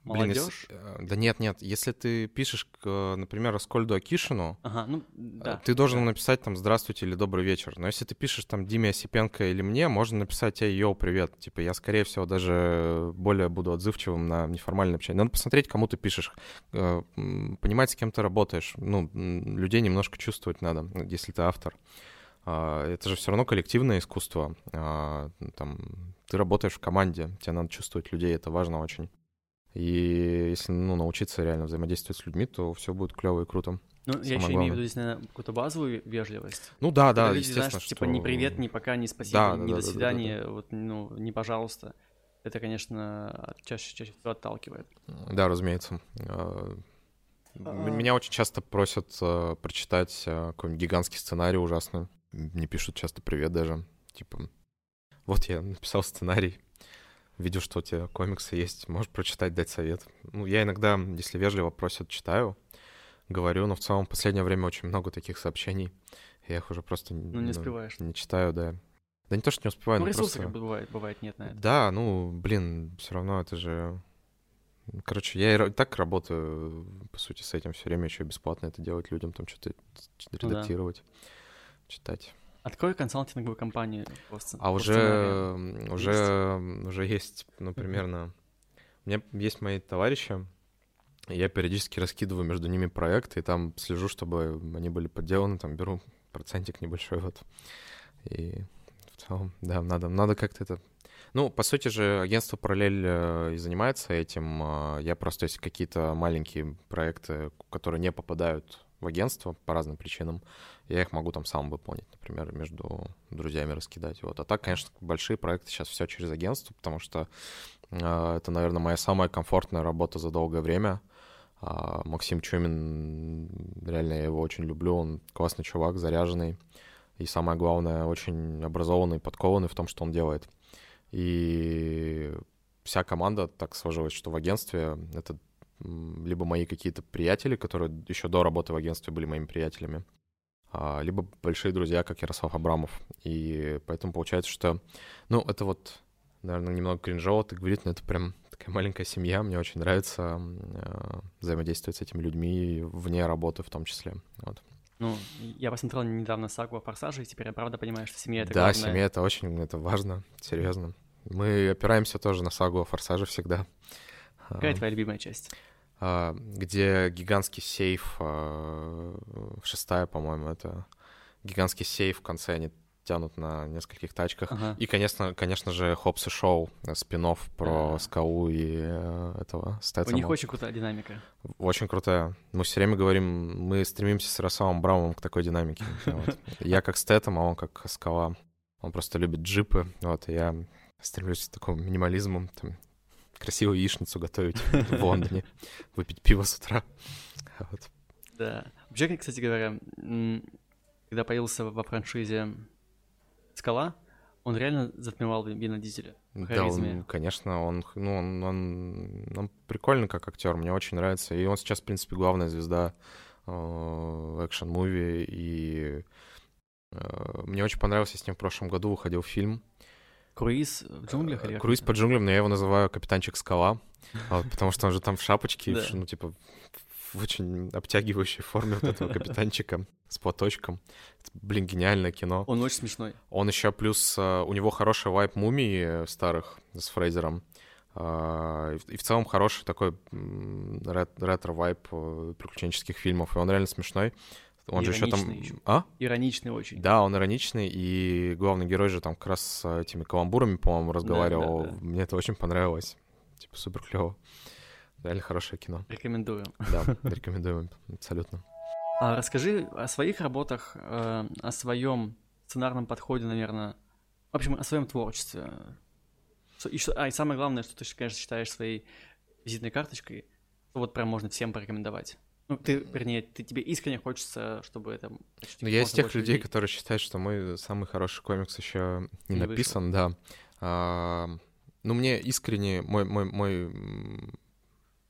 Молодежь? Блин, если... Да нет, нет, если ты пишешь, например, Аскольду Акишину, ага, ну, да, ты должен да. написать там «Здравствуйте» или «Добрый вечер». Но если ты пишешь там Диме Осипенко или мне, можно написать «Эй, йоу, привет». Типа я, скорее всего, даже более буду отзывчивым на неформальное общение. Надо посмотреть, кому ты пишешь, э, понимать, с кем ты работаешь. Ну, людей немножко чувствовать надо, если ты автор. А, это же все равно коллективное искусство. А, там, ты работаешь в команде, тебе надо чувствовать людей, это важно очень. И если ну, научиться реально взаимодействовать с людьми, то все будет клево и круто. Ну, Самое я еще главное. имею в виду здесь, наверное, какую-то базовую вежливость. Ну да, Когда да, люди, естественно, знаешь, что... типа ни привет, ни пока, ни спасибо, да, ни да, до да, свидания, да, да, да. вот, ну, не пожалуйста. Это, конечно, чаще, чаще всего отталкивает. Да, разумеется. А, меня очень часто просят uh, прочитать uh, какой-нибудь гигантский сценарий ужасный. Мне пишут часто привет даже. Типа, вот я написал сценарий, видел, что у тебя комиксы есть, можешь прочитать, дать совет. Ну, я иногда, если вежливо просят, читаю, говорю, но в целом в последнее время очень много таких сообщений. Я их уже просто ну, не успеваешь. не читаю, да. Да не то, что не успеваю, ну, но ресурсы просто... бывает, бывает нет на это. Да, ну, блин, все равно это же... Короче, я и так работаю, по сути, с этим все время еще бесплатно это делать людям, там что-то редактировать. Ну, да читать. Открой консалтинговую компанию. Просто, а уже, уже, есть. уже есть, ну, примерно... У меня есть мои товарищи, я периодически раскидываю между ними проекты, и там слежу, чтобы они были подделаны, там беру процентик небольшой вот. И в целом, да, надо, надо как-то это... Ну, по сути же, агентство «Параллель» э, и занимается этим. А я просто, если какие-то маленькие проекты, которые не попадают в агентство по разным причинам, я их могу там сам выполнить, например, между друзьями раскидать. Вот. А так, конечно, большие проекты сейчас все через агентство, потому что э, это, наверное, моя самая комфортная работа за долгое время. А Максим Чумин, реально я его очень люблю, он классный чувак, заряженный. И самое главное, очень образованный, подкованный в том, что он делает. И вся команда так сложилась, что в агентстве это либо мои какие-то приятели, которые еще до работы в агентстве были моими приятелями, а, либо большие друзья, как Ярослав Абрамов. И поэтому получается, что, ну, это вот, наверное, немного кринжово так говорить, но это прям такая маленькая семья. Мне очень нравится э, взаимодействовать с этими людьми вне работы в том числе. Вот. Ну, я посмотрел недавно сагу о «Форсаже», и теперь я правда понимаю, что семья — это Да, главное. семья — это очень, это важно, серьезно. Мы опираемся тоже на сагу о «Форсаже» всегда. Какая твоя любимая часть? А, где гигантский сейф, а, шестая, по-моему, это гигантский сейф в конце они тянут на нескольких тачках. Ага. И, конечно, конечно же, Хопс и Шоу, э, спин про а. Скау и э, этого Стэттема. У них очень крутая динамика. Очень крутая. Мы все время говорим, мы стремимся с Ярославом Браумом к такой динамике. Я как Стэттем, а он как Скала. Он просто любит джипы, вот, я стремлюсь к такому минимализму, там, красивую яичницу готовить в Лондоне, выпить пиво с утра. Вот. Да. Вообще, кстати говоря, когда появился во франшизе «Скала», он реально затмевал Вина Дизеля. Да, он, конечно, он, ну, он, он, он прикольный как актер, мне очень нравится. И он сейчас, в принципе, главная звезда э, экшен-муви. И э, мне очень понравился, с ним в прошлом году выходил фильм Круиз в джунглях? Или Круиз по джунглям, но я его называю Капитанчик Скала, вот, потому что он же там в шапочке, ну, типа, в очень обтягивающей форме вот этого капитанчика с платочком. Это, блин, гениальное кино. Он очень смешной. Он еще плюс, э, у него хороший вайб Мумии старых с Фрейзером. А, и в целом хороший такой ретро-вайб э, приключенческих фильмов, и он реально смешной. Он же еще там... Еще. А? Ироничный очень. Да, он ироничный, и главный герой же там как раз с этими каламбурами, по-моему, разговаривал. Да, да, да. Мне это очень понравилось. Типа супер клево. Реально хорошее кино. Рекомендую. Да, рекомендую, абсолютно. А расскажи о своих работах, э, о своем сценарном подходе, наверное. В общем, о своем творчестве. И что, а, и самое главное, что ты, конечно, считаешь своей визитной карточкой, вот прям можно всем порекомендовать. Ну, ты, вернее, ты, тебе искренне хочется, чтобы это... Ну, я из тех людей, людей, которые считают, что мой самый хороший комикс еще не, не написан, вышел. да. А, ну, мне искренне, мой, мой, мой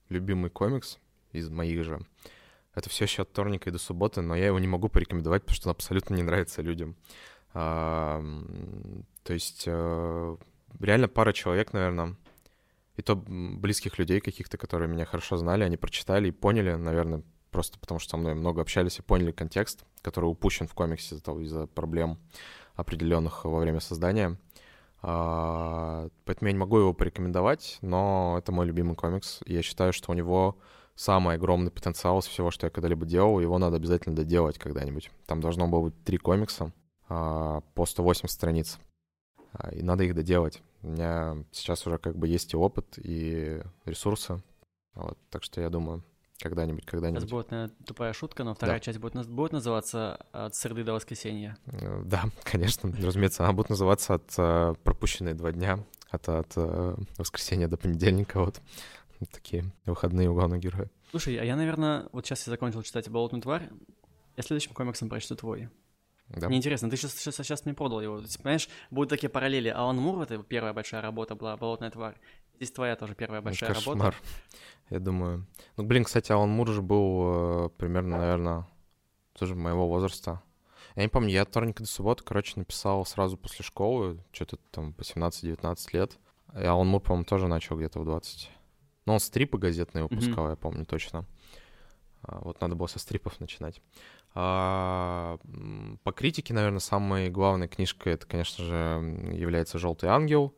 любимый комикс из моих же, это все еще от вторника и до субботы, но я его не могу порекомендовать, потому что он абсолютно не нравится людям. А, то есть э, реально пара человек, наверное, и то близких людей каких-то, которые меня хорошо знали, они прочитали и поняли, наверное, просто потому что со мной много общались и поняли контекст, который упущен в комиксе из-за, из проблем определенных во время создания. А, поэтому я не могу его порекомендовать, но это мой любимый комикс. Я считаю, что у него самый огромный потенциал из всего, что я когда-либо делал. Его надо обязательно доделать когда-нибудь. Там должно было быть три комикса а, по 180 страниц. А, и надо их доделать. У меня сейчас уже как бы есть и опыт, и ресурсы. Вот, так что я думаю, когда-нибудь, когда-нибудь. Сейчас будет, наверное, тупая шутка, но вторая да. часть будет, будет называться «От среды до воскресенья». Э, да, конечно, разумеется, она будет называться «От э, пропущенные два дня», от, от э, воскресенья до понедельника, вот. Такие выходные у главного героя. Слушай, а я, наверное, вот сейчас я закончил читать «Болотную тварь», я следующим комиксом прочту твой. Да. Мне интересно, ты сейчас, сейчас, сейчас мне продал его. Ты понимаешь, будут такие параллели. Алан Мур, это первая большая работа была, «Болотная тварь». Здесь твоя тоже первая большая ну, работа. Я думаю. Ну, блин, кстати, Алан Мур же был э, примерно, наверное, тоже моего возраста. Я не помню, я от вторника до субботы, короче, написал сразу после школы, что-то там по 17-19 лет. И Алан Мур, по-моему, тоже начал где-то в 20. Но он стрипы газетные выпускал, mm-hmm. я помню точно. А, вот надо было со стрипов начинать. А, по критике, наверное, самой главной книжкой это, конечно же, является «Желтый ангел».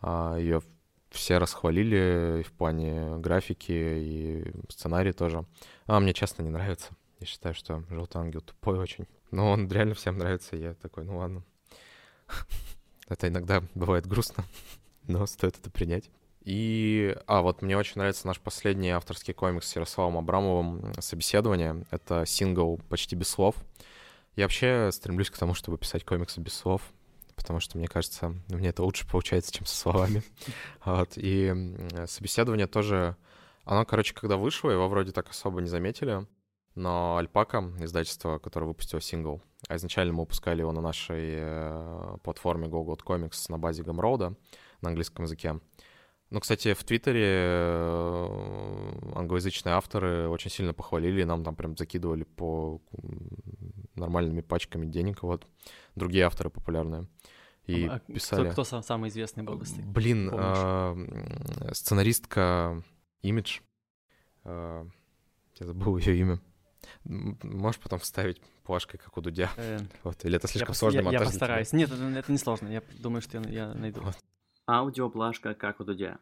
А, Ее все расхвалили в плане графики и сценария тоже. А мне честно не нравится. Я считаю, что «Желтый ангел» тупой очень. Но он реально всем нравится, и я такой, ну ладно. Это иногда бывает грустно, но стоит это принять. И, а, вот мне очень нравится наш последний авторский комикс с Ярославом Абрамовым «Собеседование». Это сингл почти без слов. Я вообще стремлюсь к тому, чтобы писать комиксы без слов, потому что, мне кажется, мне это лучше получается, чем со словами. Вот. И «Собеседование» тоже... Оно, короче, когда вышло, его вроде так особо не заметили, но «Альпака», издательство, которое выпустило сингл, а изначально мы выпускали его на нашей э, платформе GoGod Comics на базе Gumroad на английском языке, ну, кстати, в Твиттере э, англоязычные авторы очень сильно похвалили, нам там прям закидывали по нормальными пачками денег, вот. Другие авторы популярные. И а писали... Кто, кто самый известный был? Блин, э, сценаристка Image. Э, я забыл ее имя. Можешь потом вставить плашкой, как у Дудя. Э, вот, или это слишком я, сложно я, я постараюсь. Нет, это, это не сложно. Я думаю, что я, я найду. Вот. Аудиоплашка как у Дудя.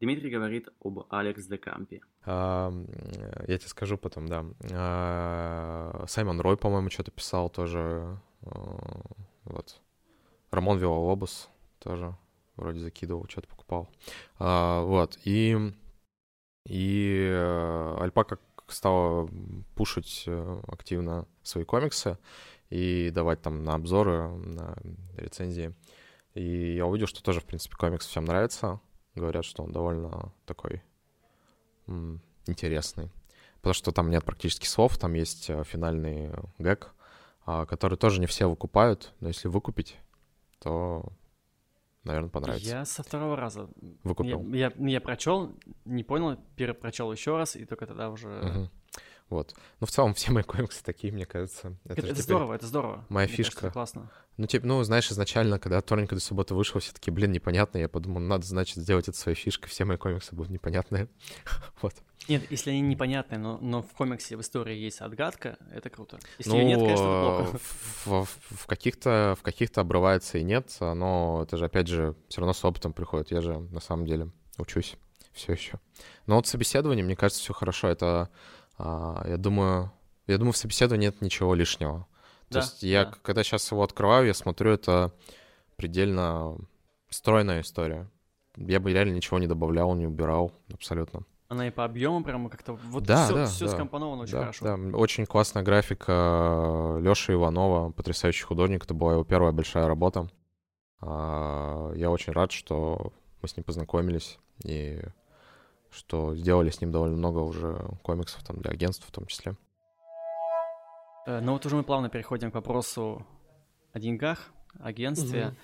Дмитрий говорит об Алекс Декампе. А, я тебе скажу потом, да. А, Саймон Рой, по-моему, что-то писал тоже. А, вот. Рамон Вилалобус тоже вроде закидывал, что-то покупал. А, вот. И, и э, Альпака стала пушить э, активно свои комиксы и давать там на обзоры, на рецензии. И я увидел, что тоже, в принципе, комикс всем нравится. Говорят, что он довольно такой м- интересный. Потому что там нет практически слов, там есть э, финальный гэг, а, который тоже не все выкупают, но если выкупить, то, наверное, понравится. Я со второго раза выкупил. Я, я, я прочел, не понял, перепрочел еще раз, и только тогда уже угу. Вот. Но в целом все мои комиксы такие, мне кажется. Это, это здорово, это здорово. Моя мне фишка. Кажется, классно. Ну, типа, ну, знаешь, изначально, когда вторник до субботы вышел, все таки блин, непонятно. Я подумал, надо, значит, сделать это своей фишкой. Все мои комиксы будут непонятные. вот. Нет, если они непонятные, но, но в комиксе, в истории есть отгадка, это круто. Если ну, ее нет, конечно, это плохо. В, в, в каких-то в каких-то обрывается и нет, но это же, опять же, все равно с опытом приходит. Я же, на самом деле, учусь все еще. Но вот собеседование, мне кажется, все хорошо. Это, я думаю, я думаю, в собеседовании нет ничего лишнего. То Да, есть я, да. когда сейчас его открываю, я смотрю, это предельно стройная история. Я бы реально ничего не добавлял, не убирал абсолютно. Она и по объему прямо как-то вот Да, все, да, все да. скомпоновано очень да, хорошо. да, очень классная графика Лёши Иванова, потрясающий художник. Это была его первая большая работа. А, Я очень рад, что мы с ним познакомились и что сделали с ним довольно много уже комиксов там для агентств в том числе. Э, Ну вот уже мы плавно переходим к вопросу о деньгах, агентстве.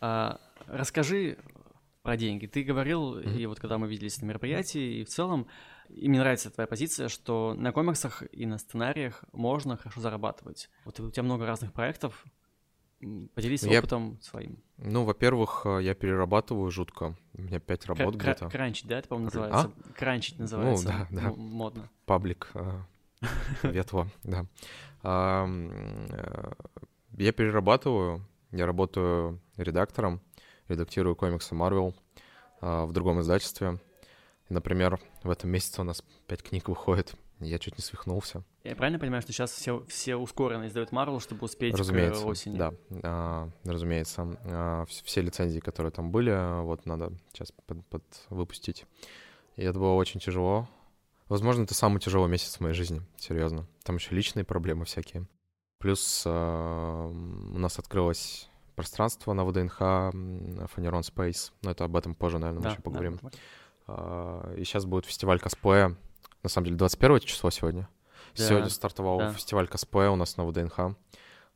А, расскажи про деньги. Ты говорил, Мгм. и вот когда мы виделись на мероприятии, и в целом, и мне нравится твоя позиция, что на комиксах и на сценариях можно хорошо зарабатывать. Вот у тебя много разных проектов. Поделись Я- опытом своим. Ну, во-первых, э, я перерабатываю жутко. У меня пять работ Кра- где-то. Кранчить, да, это, по-моему, Кр- а? называется? Кранчить называется. да, да. м- Модно. паблик э, Ветва, да. Э, Я перерабатываю, я работаю редактором, редактирую комиксы Marvel в другом издательстве. Например, в этом месяце у нас пять книг выходит, я чуть не свихнулся. Я правильно понимаю, что сейчас все, все ускоренно издают Марвел, чтобы успеть Разумеется, к осени? да, а, разумеется. А, вс- Все лицензии, которые там были, вот надо сейчас под, под- выпустить. И это было очень тяжело. Возможно, это самый тяжелый месяц в моей жизни, серьезно. Там еще личные проблемы всякие. Плюс а, у нас открылось пространство на ВДНХ Фанерон Space. Но это об этом позже, наверное, мы Да, еще поговорим. да. А, И сейчас будет фестиваль косплея. На самом деле, 21 число сегодня. Да, Сегодня стартовал да. фестиваль косплея у нас на ВДНХ.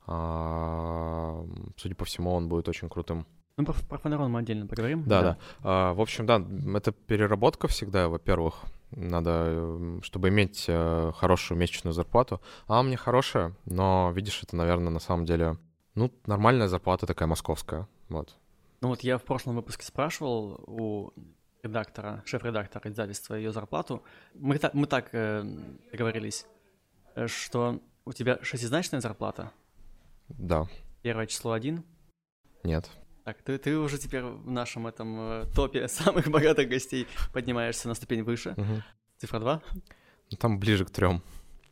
А, Судя по всему, он будет очень крутым. Ну, про, про Фанерон мы отдельно поговорим. Да, да. А, В общем, да, это переработка всегда, во-первых. Надо, чтобы иметь э, хорошую месячную зарплату. А у меня хорошая, но, видишь, это, наверное, на самом деле, ну, нормальная зарплата такая московская. Вот. Ну вот я в прошлом выпуске спрашивал у редактора, шеф-редактора издательства ее зарплату. Мы, так- мы так э, договорились, э, что у тебя шестизначная зарплата, Да, первое число один. нет. Так, ты, ты уже теперь в нашем этом э, топе самых богатых гостей поднимаешься на ступень выше. Мгм. Цифра 2. Ну, Там ближе к трем.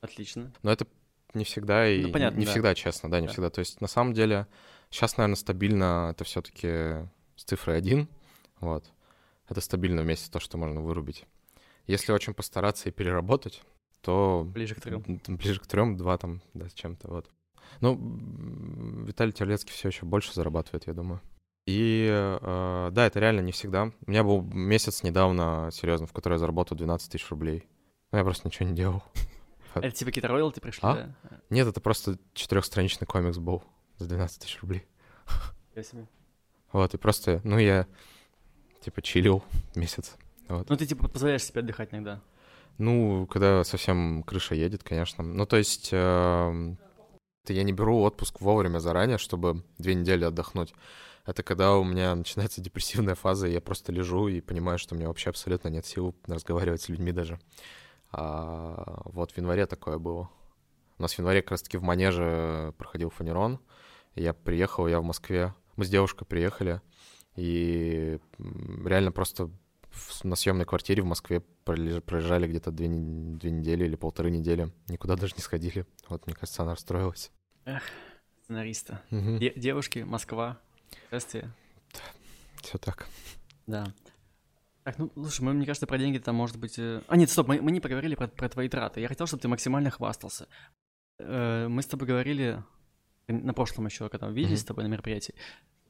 Отлично. Но это не всегда и Ну, понятно, не да. всегда честно, да, не Да. всегда. То есть на самом деле сейчас, наверное, стабильно это все-таки с цифрой один, вот. Это стабильно вместе то, что можно вырубить. Если очень постараться и переработать, то Ближе к трем. ближе к трем, два там, да, с чем-то, вот. Ну, Виталий Терлецкий все еще больше зарабатывает, я думаю. И э, да, это реально не всегда. У меня был месяц недавно, серьезно, в который я заработал 12 тысяч рублей. Но я просто ничего не делал. Это тебе какие-то роялти пришли, А? да? Нет, это просто четырехстраничный комикс был за 12 тысяч рублей. Я себе. Вот, и просто, ну, я, типа, чилил месяц. Вот. Ну ты типа позволяешь себе отдыхать иногда. Ну, когда совсем крыша едет, конечно. Ну, то есть, это я не беру отпуск вовремя заранее, чтобы две недели отдохнуть. Это когда у меня начинается депрессивная фаза, и я просто лежу и понимаю, что у меня вообще абсолютно нет сил разговаривать с людьми даже. А, вот в январе такое было. У нас в январе как раз-таки в Манеже проходил фанерон. Я приехал, я в Москве. Мы с девушкой приехали, и реально просто на съемной квартире в Москве пролежали где-то две, две недели или полторы недели. Никуда даже не сходили. Вот, мне кажется, она расстроилась. Сценариста. Мгм. Де- девушки, Москва, шествие. Все так. Да. Так, ну, слушай, мы, мне кажется, про деньги там может быть... э, А, нет, стоп, мы, мы не поговорили про, про твои траты. Я хотел, чтобы ты максимально хвастался. Э, Мы с тобой говорили э, на прошлом еще, когда мы виделись Мгм. с тобой на мероприятии.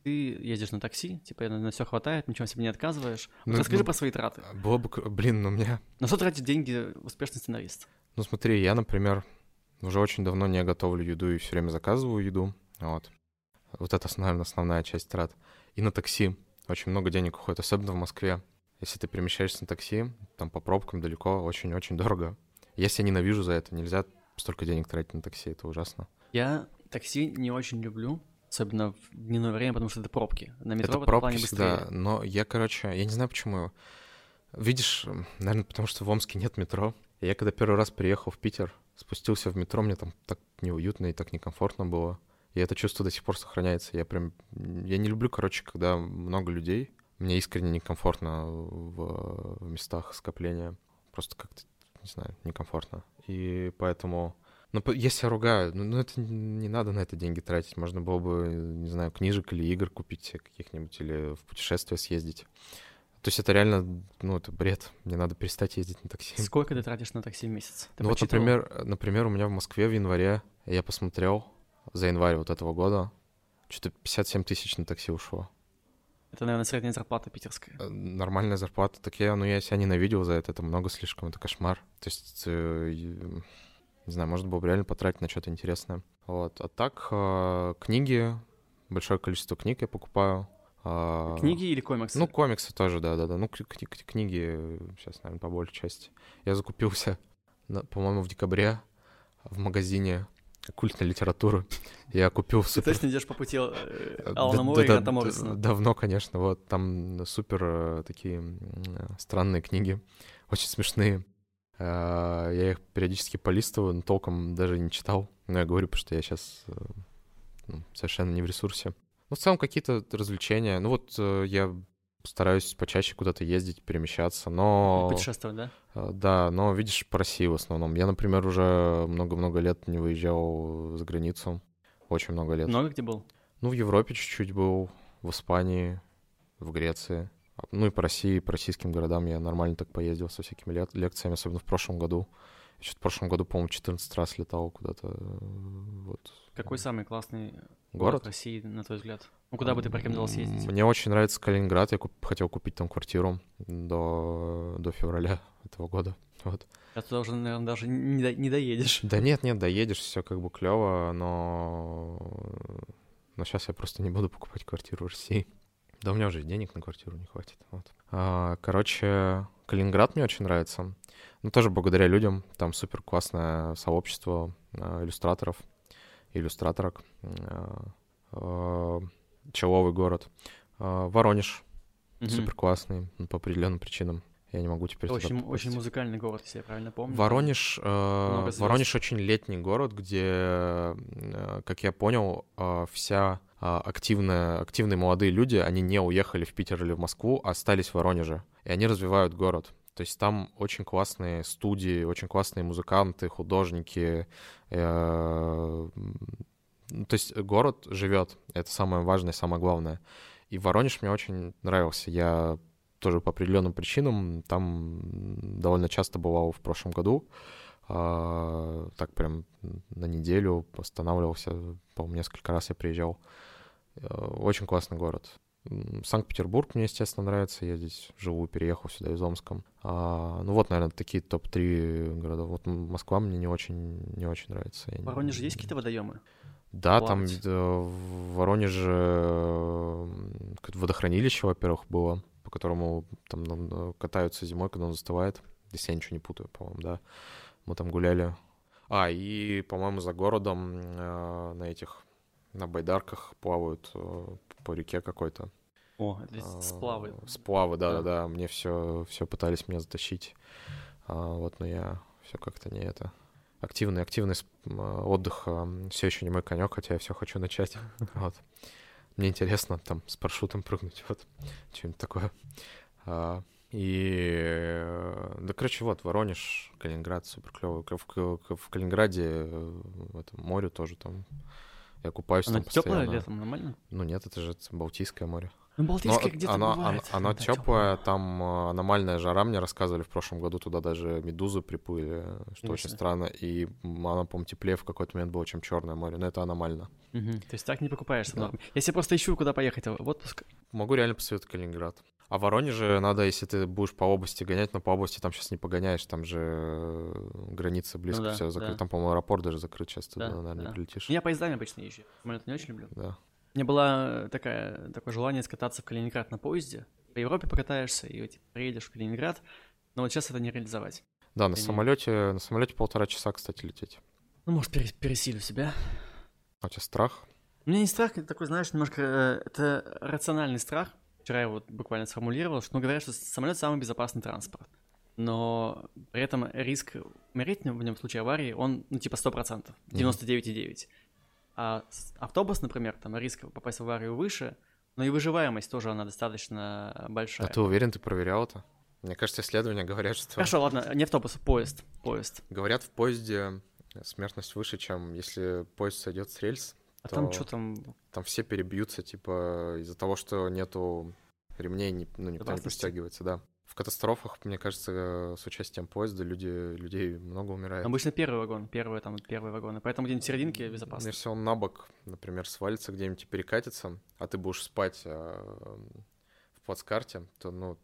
Ты ездишь на такси, типа на, все хватает, ничего себе не отказываешь. Ну, расскажи ну, про свои траты. Было бы... Блин, ну у меня... На что тратит деньги успешный сценарист? Ну смотри, я, например, уже очень давно не готовлю еду и все время заказываю еду. Вот. Вот это, наверное, основная часть трат. И на такси очень много денег уходит, особенно в Москве. Если ты перемещаешься на такси, там по пробкам далеко, очень-очень дорого. Я себя ненавижу за это. Нельзя столько денег тратить на такси, это ужасно. Я такси не очень люблю, особенно в дневное время, потому что это пробки. На метро это в этом пробки плане всегда. быстрее. Но я, короче, я не знаю почему. Видишь, наверное, потому что в Омске нет метро. Я когда первый раз приехал в Питер, спустился в метро, мне там так неуютно и так некомфортно было. И это чувство до сих пор сохраняется. Я прям... Я не люблю, короче, когда много людей. мне искренне некомфортно в, в местах скопления. Просто как-то, не знаю, некомфортно. И поэтому... Ну, я себя ругаю, ну, ну это не надо на это деньги тратить. Можно было бы, не знаю, книжек или игр купить себе каких-нибудь, или в путешествие съездить. То есть это реально, ну, это бред. Мне надо перестать ездить на такси. Сколько ты тратишь на такси в месяц? Ты ну вот, например, например, у меня в Москве в январе, я посмотрел, за январь вот этого года, что-то 57 тысяч на такси ушло. Это, наверное, средняя зарплата питерская. Э, нормальная зарплата. Так я, ну, я себя ненавидел за это, это много слишком, это кошмар. То есть, э, не знаю, может было бы реально потратить на что-то интересное. Вот. А так, э, книги, большое количество книг я покупаю. А, книги или комиксы? Ну, комиксы тоже, да-да-да. Ну, книги сейчас, наверное, по большей части. Я закупился, по-моему, в декабре в магазине культной литературы. Я купил супер... Ты точно идешь по пути э, Алана Мура и Гранта Моррисона? Давно, конечно. Вот там супер э, такие странные книги, очень смешные. А, я их периодически полистываю, но толком даже не читал. Но я говорю, потому что я сейчас э, ну, совершенно не в ресурсе. Ну, в целом какие-то развлечения. Ну вот я стараюсь почаще куда-то ездить, перемещаться, но... Путешествовать, да? Да, но видишь, по России в основном. Я, например, уже много-много лет не выезжал за границу. Очень много лет. Много где был? Ну, в Европе чуть-чуть был, в Испании, в Греции. Ну и по России, по российским городам я нормально так поездил со всякими лек- лекциями, особенно в прошлом году. Я что-то в прошлом году, по-моему, 14 раз летал куда-то. Вот. Какой самый классный город, России, на твой взгляд? Ну, куда бы ты порекомендовал съездить? Мне очень нравится Калининград. Я куп- хотел купить там квартиру до, до февраля этого года. Вот. А туда уже, наверное, даже не, до, не доедешь. Да нет, нет, доедешь, все как бы клево, но... Но сейчас я просто не буду покупать квартиру в России. Да у меня уже денег на квартиру не хватит. Вот. А, короче, Калининград мне очень нравится. Ну, тоже благодаря людям. Там супер классное сообщество а, иллюстраторов, иллюстраторок. А, а, Челововый город. Воронеж. Угу. Супер классный по определенным причинам. Я не могу теперь очень, очень музыкальный город, если я правильно помню. Воронеж, э, Воронеж очень летний город, где, э, как я понял, э, вся э, активная, активные молодые люди, они не уехали в Питер или в Москву, а остались в Воронеже. И они развивают город. То есть там очень классные студии, очень классные музыканты, художники. Э, то есть город живет, это самое важное, самое главное. И Воронеж мне очень нравился. Я тоже по определенным причинам там довольно часто бывал в прошлом году. А, так прям на неделю останавливался, по-моему, несколько раз я приезжал. Э, очень классный город. Санкт-Петербург мне, естественно, нравится. Я здесь живу, переехал сюда из Омска. А, ну вот, наверное, такие топ-3 города. Вот Москва мне не очень, не очень нравится. В Воронеже есть какие-то водоемы? Да, плавать. там в Воронеже э, водохранилище, во-первых, было, по которому там катаются зимой, когда он застывает. Если я ничего не путаю, по-моему, да. Мы там гуляли. А, и, по-моему, за городом э, на этих, на байдарках плавают э, по реке какой-то. О, а, сплавы. Сплавы, да-да-да. Мне все, все пытались меня затащить. А, вот, но я все как-то не это активный, активный отдых все еще не мой конек, хотя я все хочу начать. Вот. Мне интересно там с парашютом прыгнуть, вот, что-нибудь такое. А, и, э, да, короче, вот, Воронеж, Калининград, супер клевый. В, в, в Калининграде, э, в этом море тоже там, я купаюсь Оно там постоянно. теплое летом, нормально? Ну нет, это же Балтийское море. Ну, Балтийское где-то оно, бывает. Оно, оно теплое, там э, аномальная жара, мне рассказывали в прошлом году, туда даже медузы приплыли, что Конечно. очень странно, и она, по-моему, теплее в какой-то момент было, чем Черное море, но это аномально. Угу. То есть так не покупаешься да. Если просто ищу, куда поехать в отпуск. Могу реально посоветовать Калининград. А в Воронеже надо, если ты будешь по области гонять, но по области там сейчас не погоняешь, там же э, граница близко ну, да, все закрыто. Да. Там, по-моему, аэропорт даже закрыт, сейчас да, туда, наверное, да. не прилетишь. Я поездами обычно езжу. Самолет не очень люблю. Да. У меня было такая, такое желание скататься в Калининград на поезде. По Европе покатаешься и типа, приедешь в Калининград. Но вот сейчас это не реализовать. Да, на самолете, на самолете полтора часа, кстати, лететь. Ну, может, пересилю себя. А у тебя страх? У меня не страх, это такой, знаешь, немножко... Э, это рациональный страх. Вчера я вот буквально сформулировал, что ну, говорят, что самолет самый безопасный транспорт. Но при этом риск умереть в нем в случае аварии, он, ну, типа 100%, 99,9%. А автобус, например, там риск попасть в аварию выше, Но и выживаемость тоже, она достаточно большая. А ты уверен, ты проверял это? Мне кажется, исследования говорят, что... Хорошо, ладно, не автобус, поезд, поезд. Говорят, в поезде смертность выше, чем если поезд сойдет с рельс. А там что там? Там все перебьются, типа, из-за того, что нету ремней, ну, никто не пристегивается, да. В катастрофах, мне кажется, с участием поезда люди, людей много умирает. Обычно первый вагон, первый, там, первые вагоны. Поэтому где-нибудь в серединке безопасно. Если он на бок, например, свалится где-нибудь и перекатится, а ты будешь спать а, в плацкарте, то, ну,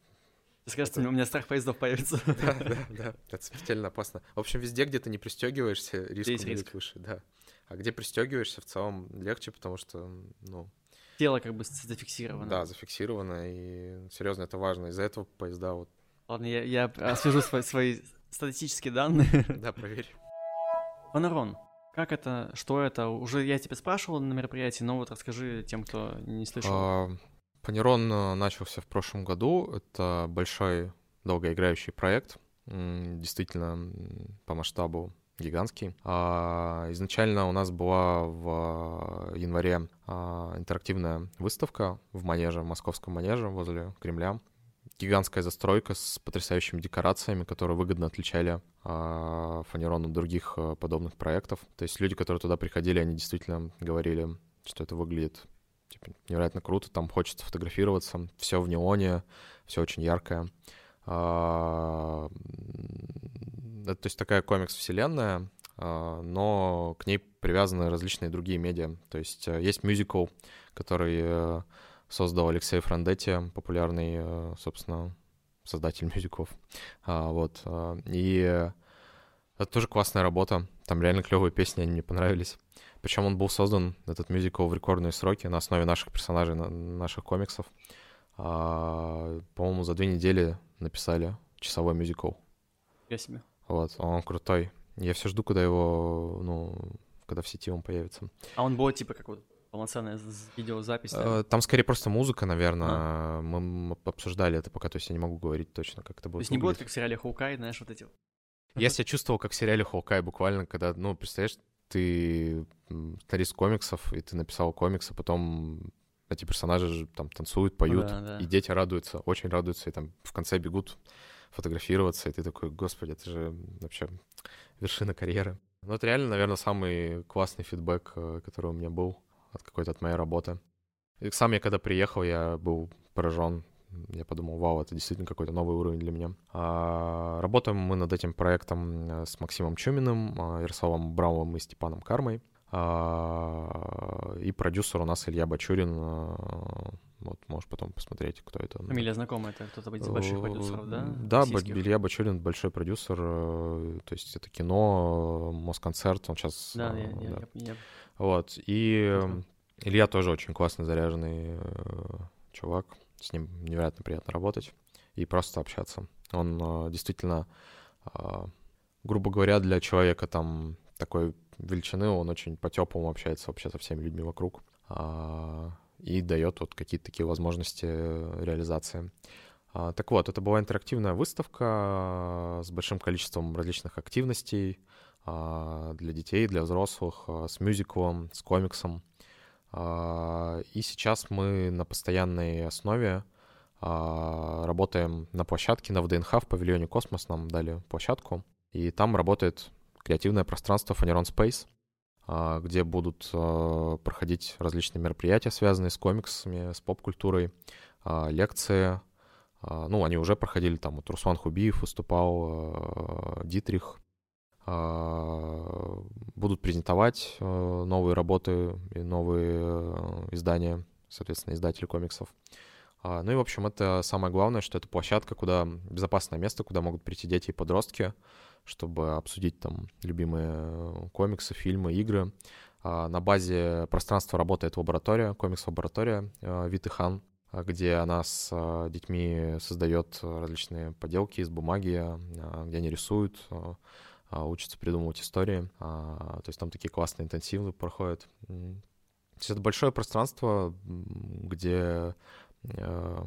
ты скажешь, это... у меня страх поездов появится. Да, да, да. Это смертельно опасно. В общем, везде, где ты не пристегиваешься, риск риск. выше, да. А где пристегиваешься, в целом легче, потому что, ну... Тело как бы зафиксировано. Да, зафиксировано, и серьезно, это важно. Из-за этого поезда вот... Ладно, я, я освежу свои, свои статистические данные. Да, проверь. Панарон. Как это, что это? Уже я тебя спрашивал на мероприятии, но вот расскажи тем, кто не слышал. А, Панерон э, начался в прошлом году. Это большой долгоиграющий проект, действительно по масштабу гигантский. А изначально у нас была в январе а, интерактивная выставка в манеже, в московском манеже возле Кремля. Гигантская застройка с потрясающими декорациями, которые выгодно отличали а, фанерон от других а, подобных проектов. То есть люди, которые туда приходили, они действительно говорили, что это выглядит типа, невероятно круто, там хочется фотографироваться, все в неоне, все очень яркое. А, то есть такая комикс-вселенная, а, но к ней привязаны различные другие медиа. То есть э, есть мюзикл, который э, создал Алексей Франдетти, популярный, э, собственно, создатель мюзиклов. А, вот. И это тоже классная работа. Там реально клевые песни, они мне понравились. Причем он был создан, этот мюзикл, в рекордные сроки на основе наших персонажей, наших комиксов. А, по-моему, за две недели написали часовой мюзикл. Я себе. Вот, он крутой. Я все жду, когда его, ну, когда в сети он появится. А он был типа как вот полноценная видеозапись? Да? Э, там скорее просто музыка, наверное. А. Мы обсуждали это пока, то есть я не могу говорить точно, как это будет. То есть не будет как в сериале Хоукай, знаешь, вот эти я себя чувствовал как в сериале Хоукай буквально, когда, ну, представляешь, ты сценарист комиксов, и ты написал комикс, а потом эти персонажи там танцуют, поют, да, да. и дети радуются, очень радуются, и там в конце бегут фотографироваться, и ты такой, господи, это же вообще вершина карьеры. Ну, это реально, наверное, самый классный фидбэк, э, который у меня был от какой-то от моей работы. И сам я, когда приехал, я был поражен я подумал, вау, это действительно какой-то новый уровень для меня. А, работаем мы над этим проектом э, с Максимом Чуминым, а, Ярославом Браумом и Степаном Кармой. А, и продюсер у нас Илья Бачурин. А, вот, можешь потом посмотреть, кто это. Фамилия знакомая, это кто-то из больших продюсеров, да? Да, Российских? Илья Бачурин большой продюсер, э, то есть это кино, Москонцерт, он сейчас... Да, я, да. Я, я, я... Вот, и Илья тоже очень классный, заряженный э, чувак. С ним невероятно приятно работать и просто общаться. Он э, действительно, э, грубо говоря, для человека там такой величины, он очень по-теплому общается вообще со всеми людьми вокруг э, и дает вот какие-то такие возможности реализации. Э, так вот, это была интерактивная выставка с большим количеством различных активностей э, для детей, для взрослых, э, с мюзиклом, с комиксом. А, и сейчас мы на постоянной основе а, работаем на площадке на ВДНХ в павильоне «Космос». Нам дали площадку. И там работает креативное пространство Phaneron Space, а, где будут проходить различные мероприятия, связанные с комиксами, с поп-культурой, лекции. Ну, они уже проходили, там вот Руслан Хубиев выступал, Дитрих, а, будут презентовать новые работы и новые издания, соответственно, издатели комиксов. А, ну и, в общем, это самое главное, что это площадка, куда безопасное место, куда могут прийти дети и подростки, чтобы обсудить там любимые э, комиксы, фильмы, игры. А, на базе пространства работает лаборатория, комикс-лаборатория Витыхан, где она с детьми создает различные поделки из бумаги, где они рисуют, а, учатся придумывать истории. А, то есть там такие классные интенсивы проходят. То есть это большое пространство, где э,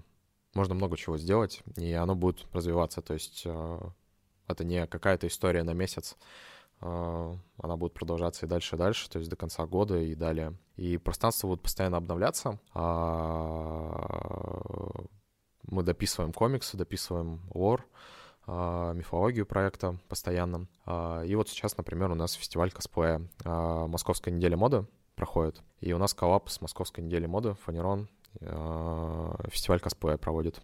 можно много чего сделать, и оно будет развиваться. То есть э, это не какая-то история на месяц. э, она будет продолжаться и дальше, и дальше, то есть до конца года и далее. И пространство будет постоянно обновляться. А, мы дописываем комиксы, дописываем лор, а, мифологию проекта постоянно. А, и вот сейчас, например, у нас фестиваль косплея «Московская неделя моды» проходит. И у нас коллап с Московской неделей моды, Фанерон, фестиваль косплея проводит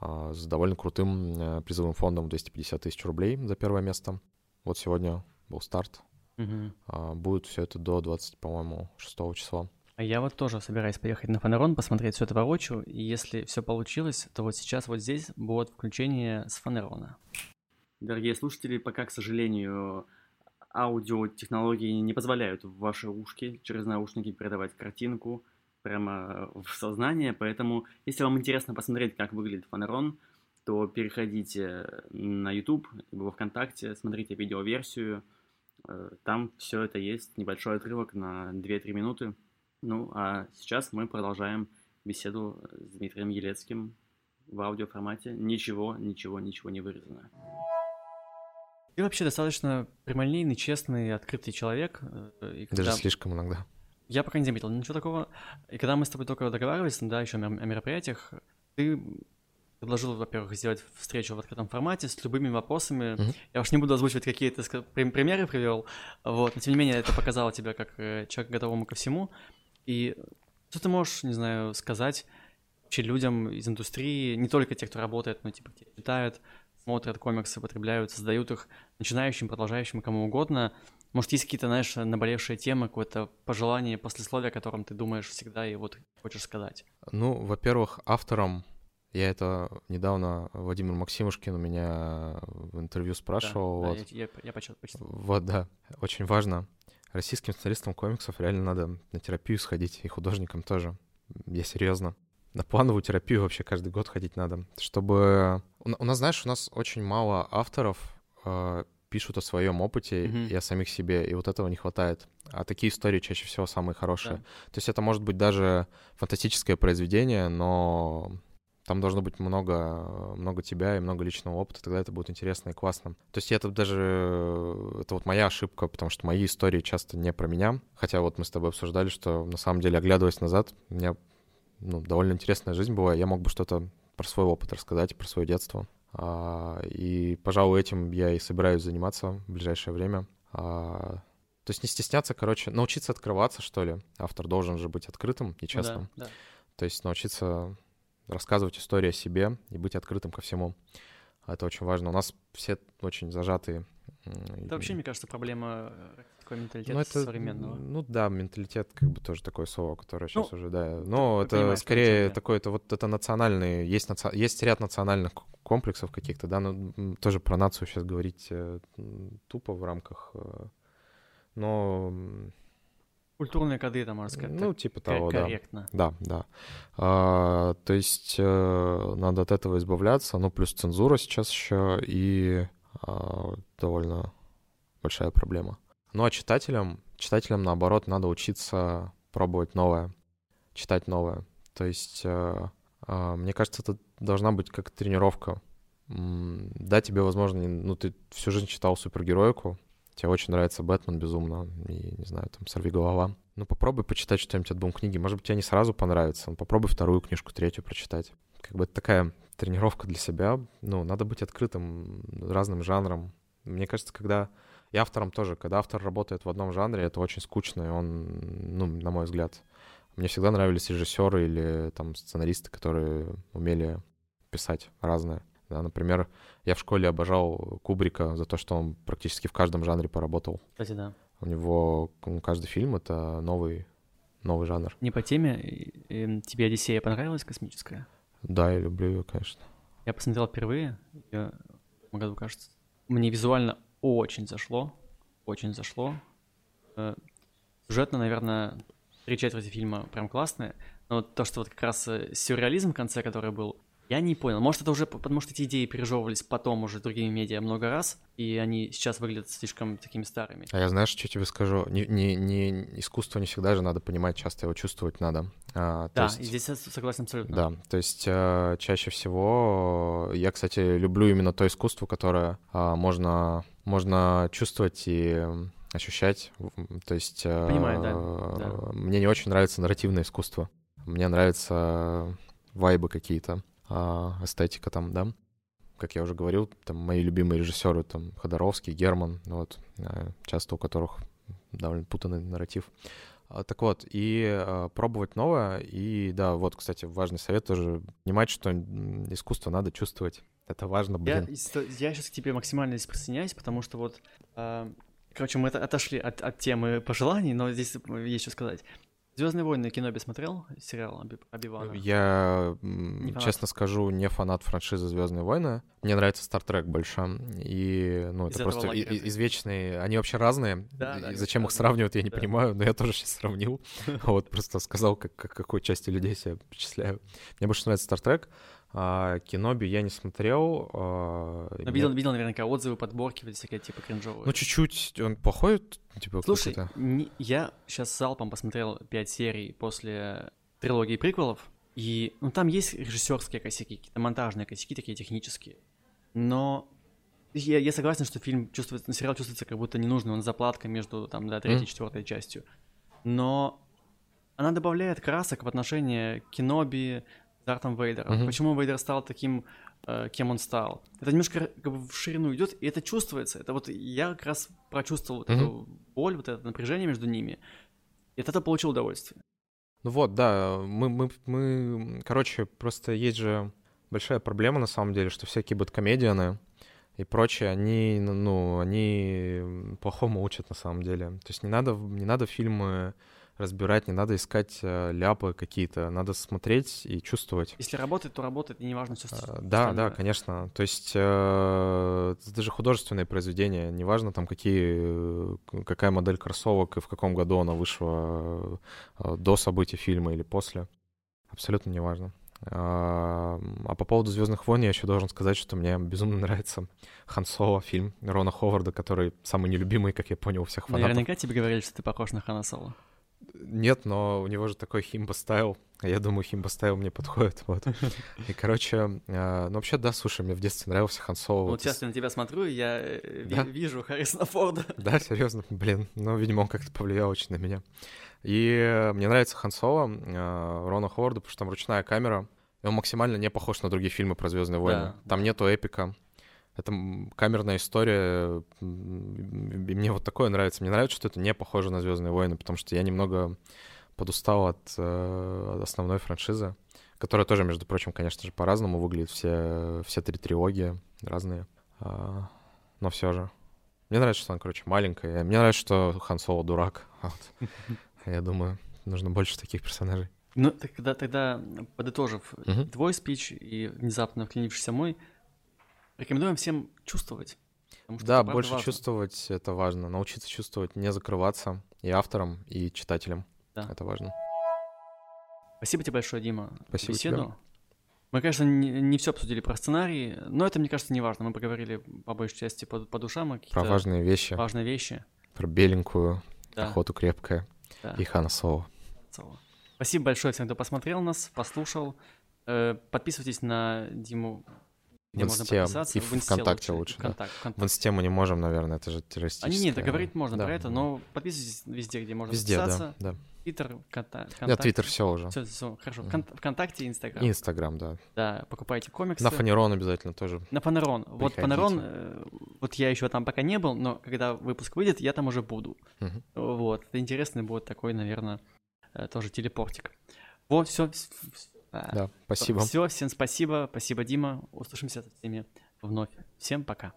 с довольно крутым э, призовым фондом 250 тысяч рублей за первое место. Вот сегодня был старт. Угу. Будет все это до 20, по-моему, 6 числа. А я вот тоже собираюсь поехать на Фанерон, посмотреть все это воочию, и если все получилось, то вот сейчас вот здесь будет включение с Фанерона. Дорогие слушатели, пока, к сожалению, аудиотехнологии не позволяют в ваши ушки через наушники передавать картинку прямо в сознание, поэтому если вам интересно посмотреть, как выглядит Фанерон, то переходите на YouTube, либо во ВКонтакте, смотрите видеоверсию, э, там все это есть, небольшой отрывок на 2-3 минуты, ну, а сейчас мы продолжаем беседу с Дмитрием Елецким в аудиоформате. Ничего, ничего, ничего не вырезано. Ты вообще достаточно прямолинейный, честный, открытый человек. Э, и когда... Даже слишком иногда. Я пока не заметил ничего такого. И когда мы с тобой только договаривались, да, еще о мероприятиях, ты предложил, во-первых, сделать встречу в открытом формате с любыми вопросами. Mm-hmm. Я уж не буду озвучивать, какие ты примеры привел, вот, но тем не менее это показало тебя как э, человек готовому ко всему. И что ты можешь, не знаю, сказать вообще людям из индустрии, не только те, кто работает, но типа те, читают, смотрят комиксы, потребляют, создают их начинающим, продолжающим, кому угодно. Может, есть какие-то, знаешь, наболевшие темы, какое-то пожелание, послесловие, о котором ты думаешь всегда и вот хочешь сказать? Ну, во-первых, автором я это недавно Владимир Максимушкин у меня в интервью спрашивал. Да, вот. да, я, я, я почитал, почитал. Вот, да. Очень важно российским сценаристам комиксов реально надо на терапию сходить, и художникам тоже. Я серьезно. На плановую терапию вообще каждый год ходить надо, чтобы... У, нас, знаешь, у нас очень мало авторов э, пишут о своем опыте mm-hmm. и о самих себе, и вот этого не хватает. А такие истории чаще всего самые хорошие. Да. То есть это может быть даже фантастическое произведение, но там должно быть много, много тебя и много личного опыта, тогда это будет интересно и классно. То есть это даже, это вот моя ошибка, потому что мои истории часто не про меня, хотя вот мы с тобой обсуждали, что на самом деле, оглядываясь назад, у меня ну, довольно интересная жизнь была, я мог бы что-то про свой опыт рассказать, про свое детство. А, и, пожалуй, этим я и собираюсь заниматься в ближайшее время. А, то есть не стесняться, короче, научиться открываться, что ли. Автор должен же быть открытым и честным. Да, да. То есть научиться рассказывать историю о себе и быть открытым ко всему. Это очень важно. У нас все очень зажатые. Это вообще, мне кажется, проблема э, такой менталитета ну, это, современного. Ну да, менталитет как бы тоже такое слово, которое сейчас ну, уже, да. Но это скорее такое, это вот это национальный, есть, наци... есть ряд национальных комплексов каких-то, да, но тоже про нацию сейчас говорить э, тупо в рамках, э, но Культурные коды, там, можно сказать. Ну, типа того, корректно. да. Да, да. А, то есть э, надо от этого избавляться. Ну, плюс цензура сейчас еще и а, довольно большая проблема. Ну, а читателям, читателям, наоборот, надо учиться пробовать новое, читать новое. То есть, э, э, мне кажется, это должна быть как тренировка. Да, тебе, возможно, ну, ты всю жизнь читал супергероику, тебе очень нравится Бэтмен безумно, и, не знаю, там, сорви голова. Ну, попробуй почитать что-нибудь от двум книги. Может быть, тебе не сразу понравится, но попробуй вторую книжку, третью прочитать. Как бы это такая тренировка для себя. Ну, надо быть открытым разным жанрам. Мне кажется, когда... И автором тоже, когда автор работает в одном жанре, это очень скучно, и он, ну, на мой взгляд... Мне всегда нравились режиссеры или там сценаристы, которые умели писать разное. Да, например, я в школе обожал Кубрика за то, что он практически в каждом жанре поработал. Кстати, да. У него каждый фильм — это новый, новый жанр. Не по теме. Тебе «Одиссея» понравилась космическая? Да, я люблю ее, конечно. Я посмотрел впервые, в этом году, кажется. Мне визуально очень зашло, очень зашло. Э, сюжетно, наверное, три четверти фильма прям классные, но то, что вот как раз э, сюрреализм в конце, который был, я не понял. Может, это уже потому, что эти идеи пережевывались потом уже другими медиа много раз, и они сейчас выглядят слишком такими старыми. А я знаешь, что тебе скажу? Не, не, не искусство не всегда же надо понимать, часто его чувствовать надо. А, да, есть, здесь я согласен абсолютно. Да, то есть а, чаще всего я, кстати, люблю именно то искусство, которое можно можно чувствовать и ощущать. То есть Понимаю, да, да. мне не очень нравится нарративное искусство. Мне нравятся вайбы какие-то, а, эстетика там, да. Как я уже говорил, там мои любимые режиссеры, там Ходоровский, Герман, вот, э, часто у которых довольно путанный нарратив. А, так вот, и э, пробовать новое, и да, вот, кстати, важный совет тоже, понимать, что искусство надо чувствовать. Это важно, блин. Я, я сейчас к тебе максимально здесь присоединяюсь, потому что вот, э, короче, мы отошли от, от темы пожеланий, но здесь есть что сказать. Звездные войны кино смотрел сериал Оби-Вана? Я, честно скажу, не фанат франшизы Звездные войны. Мне нравится Trek больше. И, ну, это просто и, извечные. Они вообще разные. Да, да, зачем их сравнивать, я не да. понимаю, но я тоже сейчас сравнил. Вот, просто сказал, как, как, какой части людей себя причисляю. Мне больше нравится Star Trek. А, Киноби я не смотрел. А, Но видел, видел наверняка отзывы, подборки, вот всякие типа кринжовые. Ну, чуть-чуть он плохой, типа Слушай, не, я сейчас залпом посмотрел 5 серий после трилогии приквелов, и ну, там есть режиссерские косяки, какие-то монтажные косяки, такие технические. Но я, я согласен, что фильм чувствуется, сериал чувствуется как будто ненужный, он заплатка между там, да, третьей и mm. четвертой частью. Но она добавляет красок в отношении Киноби, Дартом Вейдером. Mm-hmm. Почему Вейдер стал таким, э, кем он стал. Это немножко как бы в ширину идет, и это чувствуется. Это вот я как раз прочувствовал mm-hmm. эту боль, вот это напряжение между ними, и от этого получил удовольствие. Ну вот, да, мы, мы, мы, короче, просто есть же большая проблема на самом деле, что всякие бэткомедианы и прочее, они, ну, они плохому учат на самом деле. То есть не надо, не надо фильмы разбирать, не надо искать э, ляпы какие-то, надо смотреть и чувствовать. Если работает, то работает, и неважно все э, Да, да, конечно. То есть это же художественное произведение, неважно там какие, э, какая модель кроссовок и в каком году она вышла, до событий фильма или после. Абсолютно неважно. А, а по поводу Звездных войн я еще должен сказать, что мне безумно нравится Хан Соло, фильм Рона Ховарда, который самый нелюбимый, как я понял, у всех фанатов. Наверняка тебе говорили, что ты похож на Хана Соло. Нет, но у него же такой химба стайл. А я думаю, химба стайл мне подходит. Вот. И, короче, э, ну вообще, да, слушай, мне в детстве нравился Хан Соло. Вот, вот сейчас я на тебя смотрю, и я э, да? вижу Харрисона Форда. Да, серьезно, блин. Ну, видимо, он как-то повлиял очень на меня. И мне нравится Хан Соло, э, Рона Ховарда, потому что там ручная камера. И он максимально не похож на другие фильмы про Звездные войны. Да. Там нету эпика. Это камерная история, и мне вот такое нравится. Мне нравится, что это не похоже на Звездные войны, потому что я немного подустал от, э, основной франшизы, которая тоже, между прочим, конечно же, по-разному выглядит. Все, все три трилогии разные. А, но все же. Мне нравится, что она, короче, маленькая. Мне нравится, что Хан Соло дурак. Вот. Я думаю, нужно больше таких персонажей. Ну, тогда, тогда подытожив uh-huh. твой спич и внезапно вклинившийся мой, Рекомендуем всем чувствовать. Да, больше важно. чувствовать это важно. Научиться чувствовать, не закрываться и авторам, и читателям. Да. Это важно. Спасибо тебе большое, Дима. Спасибо беседу. тебе. Мы, конечно, не, не все обсудили про сценарий, но это, мне кажется, не важно. Мы поговорили по большей части по, по душам. Про важные вещи. Важные вещи. Про беленькую, да. охоту крепкая да. и Хана Соло. Спасибо большое всем, кто посмотрел нас, послушал. Э, подписывайтесь на Диму в инсте, можно подписаться. И в, в ВКонтакте лучше. лучше Контакт, да. Контакт. В инсте мы не можем, наверное, это же террористическое. А, нет, говорить можно да. про это, но подписывайтесь везде, где можно везде, подписаться. да, да. Твиттер, контакт. Да, Твиттер все уже. Все, все, хорошо. Вконтакте и Инстаграм. Инстаграм, да. Да, покупайте комиксы. На Фанерон обязательно тоже. На Фанерон. Вот Фанерон, э, вот я еще там пока не был, но когда выпуск выйдет, я там уже буду. Mm-hmm. Вот, это интересный будет такой, наверное, э, тоже телепортик. Вот, все. Да, спасибо. Все, всем спасибо. Спасибо, Дима. Услышимся с всеми вновь. Всем пока.